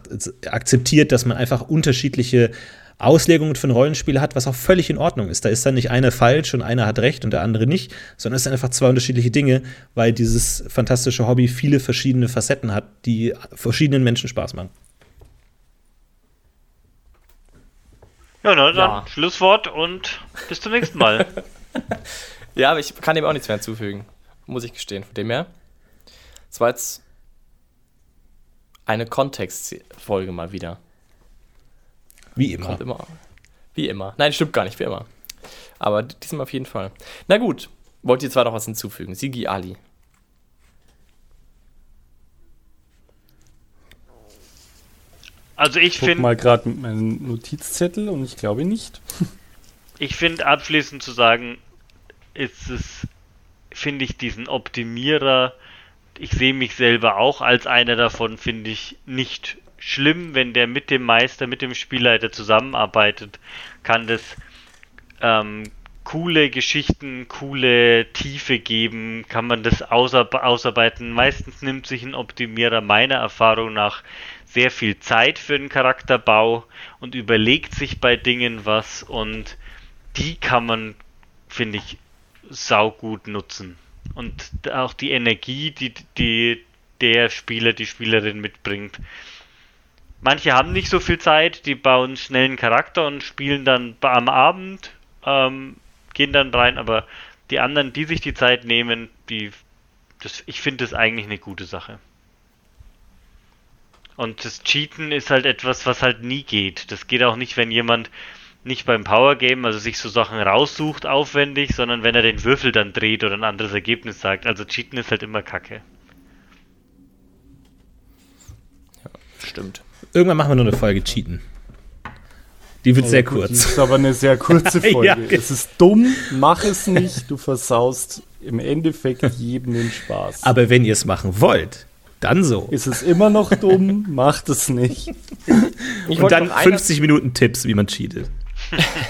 akzeptiert, dass man einfach unterschiedliche Auslegungen für ein Rollenspiel hat, was auch völlig in Ordnung ist. Da ist dann nicht einer falsch und einer hat recht und der andere nicht, sondern es sind einfach zwei unterschiedliche Dinge, weil dieses fantastische Hobby viele verschiedene Facetten hat, die verschiedenen Menschen Spaß machen. Ja, na, dann Ja. Schlusswort und bis zum nächsten Mal. [LAUGHS] Ja, aber ich kann dem auch nichts mehr hinzufügen. Muss ich gestehen. Von dem her. Das war jetzt eine Kontextfolge mal wieder. Wie immer. Kommt immer. Wie immer. Nein, stimmt gar nicht, wie immer. Aber diesmal auf jeden Fall. Na gut. Wollt ihr zwar noch was hinzufügen? Sigi Ali. Also ich finde, mal gerade mit meinem Notizzettel und ich glaube nicht. [LAUGHS] ich finde abschließend zu sagen, ist es, finde ich diesen Optimierer, ich sehe mich selber auch als einer davon, finde ich nicht schlimm, wenn der mit dem Meister, mit dem Spielleiter zusammenarbeitet, kann das ähm, coole Geschichten, coole Tiefe geben, kann man das ausar ausarbeiten. Meistens nimmt sich ein Optimierer meiner Erfahrung nach sehr viel Zeit für den Charakterbau und überlegt sich bei Dingen was und die kann man, finde ich, saugut nutzen. Und auch die Energie, die, die der Spieler, die Spielerin mitbringt. Manche haben nicht so viel Zeit, die bauen schnell einen Charakter und spielen dann am Abend, ähm, gehen dann rein, aber die anderen, die sich die Zeit nehmen, die, das, ich finde das eigentlich eine gute Sache. Und das Cheaten ist halt etwas, was halt nie geht. Das geht auch nicht, wenn jemand nicht beim Power Game, also sich so Sachen raussucht aufwendig, sondern wenn er den Würfel dann dreht oder ein anderes Ergebnis sagt. Also Cheaten ist halt immer Kacke. Stimmt. Irgendwann machen wir nur eine Folge Cheaten. Die wird sehr Aber gut, Das kurz. ist aber eine sehr kurze [LAUGHS] Folge. Ja, es ist dumm, mach es nicht, du versaust im Endeffekt jedem den Spaß. Aber wenn ihr es machen wollt, dann so. ist es immer noch dumm, macht es nicht. Ich Und dann noch eine- 50 Minuten Tipps, wie man cheatet. [LAUGHS]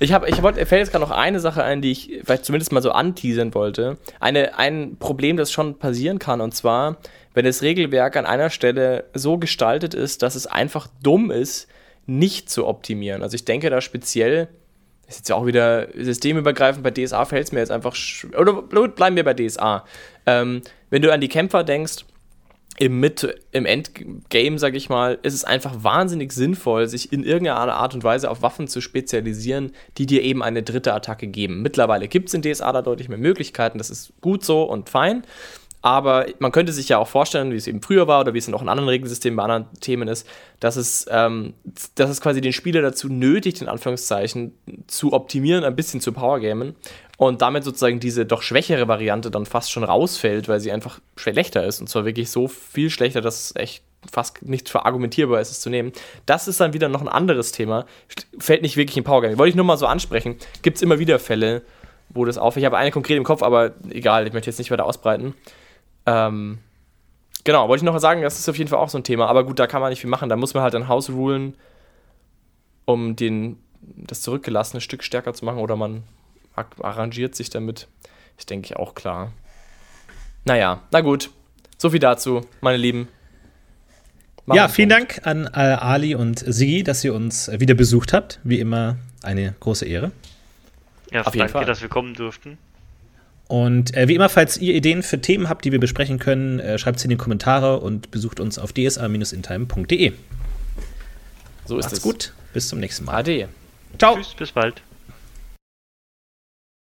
Ich habe, ich wollte, fällt jetzt gerade noch eine Sache ein, die ich vielleicht zumindest mal so anteasern wollte. Eine, ein Problem, das schon passieren kann, und zwar, wenn das Regelwerk an einer Stelle so gestaltet ist, dass es einfach dumm ist, nicht zu optimieren. Also ich denke da speziell, das ist jetzt auch wieder systemübergreifend, bei DSA fällt es mir jetzt einfach, oder bleiben wir bei DSA. Ähm, wenn du an die Kämpfer denkst, im, Mit im Endgame, sag ich mal, ist es einfach wahnsinnig sinnvoll, sich in irgendeiner Art und Weise auf Waffen zu spezialisieren, die dir eben eine dritte Attacke geben. Mittlerweile gibt es in DSA da deutlich mehr Möglichkeiten, das ist gut so und fein. Aber man könnte sich ja auch vorstellen, wie es eben früher war oder wie es in auch in anderen Regelsystemen bei anderen Themen ist, dass es, ähm, dass es quasi den Spieler dazu nötigt, in Anführungszeichen, zu optimieren, ein bisschen zu powergamen und damit sozusagen diese doch schwächere Variante dann fast schon rausfällt, weil sie einfach schlechter ist und zwar wirklich so viel schlechter, dass es echt fast nicht verargumentierbar ist, es zu nehmen. Das ist dann wieder noch ein anderes Thema, fällt nicht wirklich in Powergaming. Wollte ich nur mal so ansprechen. Gibt es immer wieder Fälle, wo das auf. Ich habe eine konkret im Kopf, aber egal, ich möchte jetzt nicht weiter ausbreiten. Ähm, genau, wollte ich noch sagen, das ist auf jeden Fall auch so ein Thema. Aber gut, da kann man nicht viel machen. Da muss man halt ein Haus rulen, um den, das zurückgelassene Stück stärker zu machen. Oder man arrangiert sich damit. Ist, denke ich, auch klar. Naja, na gut. So viel dazu, meine Lieben. Machen Ja, vielen. Dank an äh, Ali und Sigi, dass ihr uns äh, wieder besucht habt. Wie immer eine große Ehre. Ja, Auf jeden danke, Fall. dass wir kommen durften. Und äh, wie immer, falls ihr Ideen für Themen habt, die wir besprechen können, äh, schreibt sie in die Kommentare und besucht uns auf dsa-intime.de. So ist Macht's es. gut, bis zum nächsten Mal. Ade. Ciao. Tschüss, bis bald.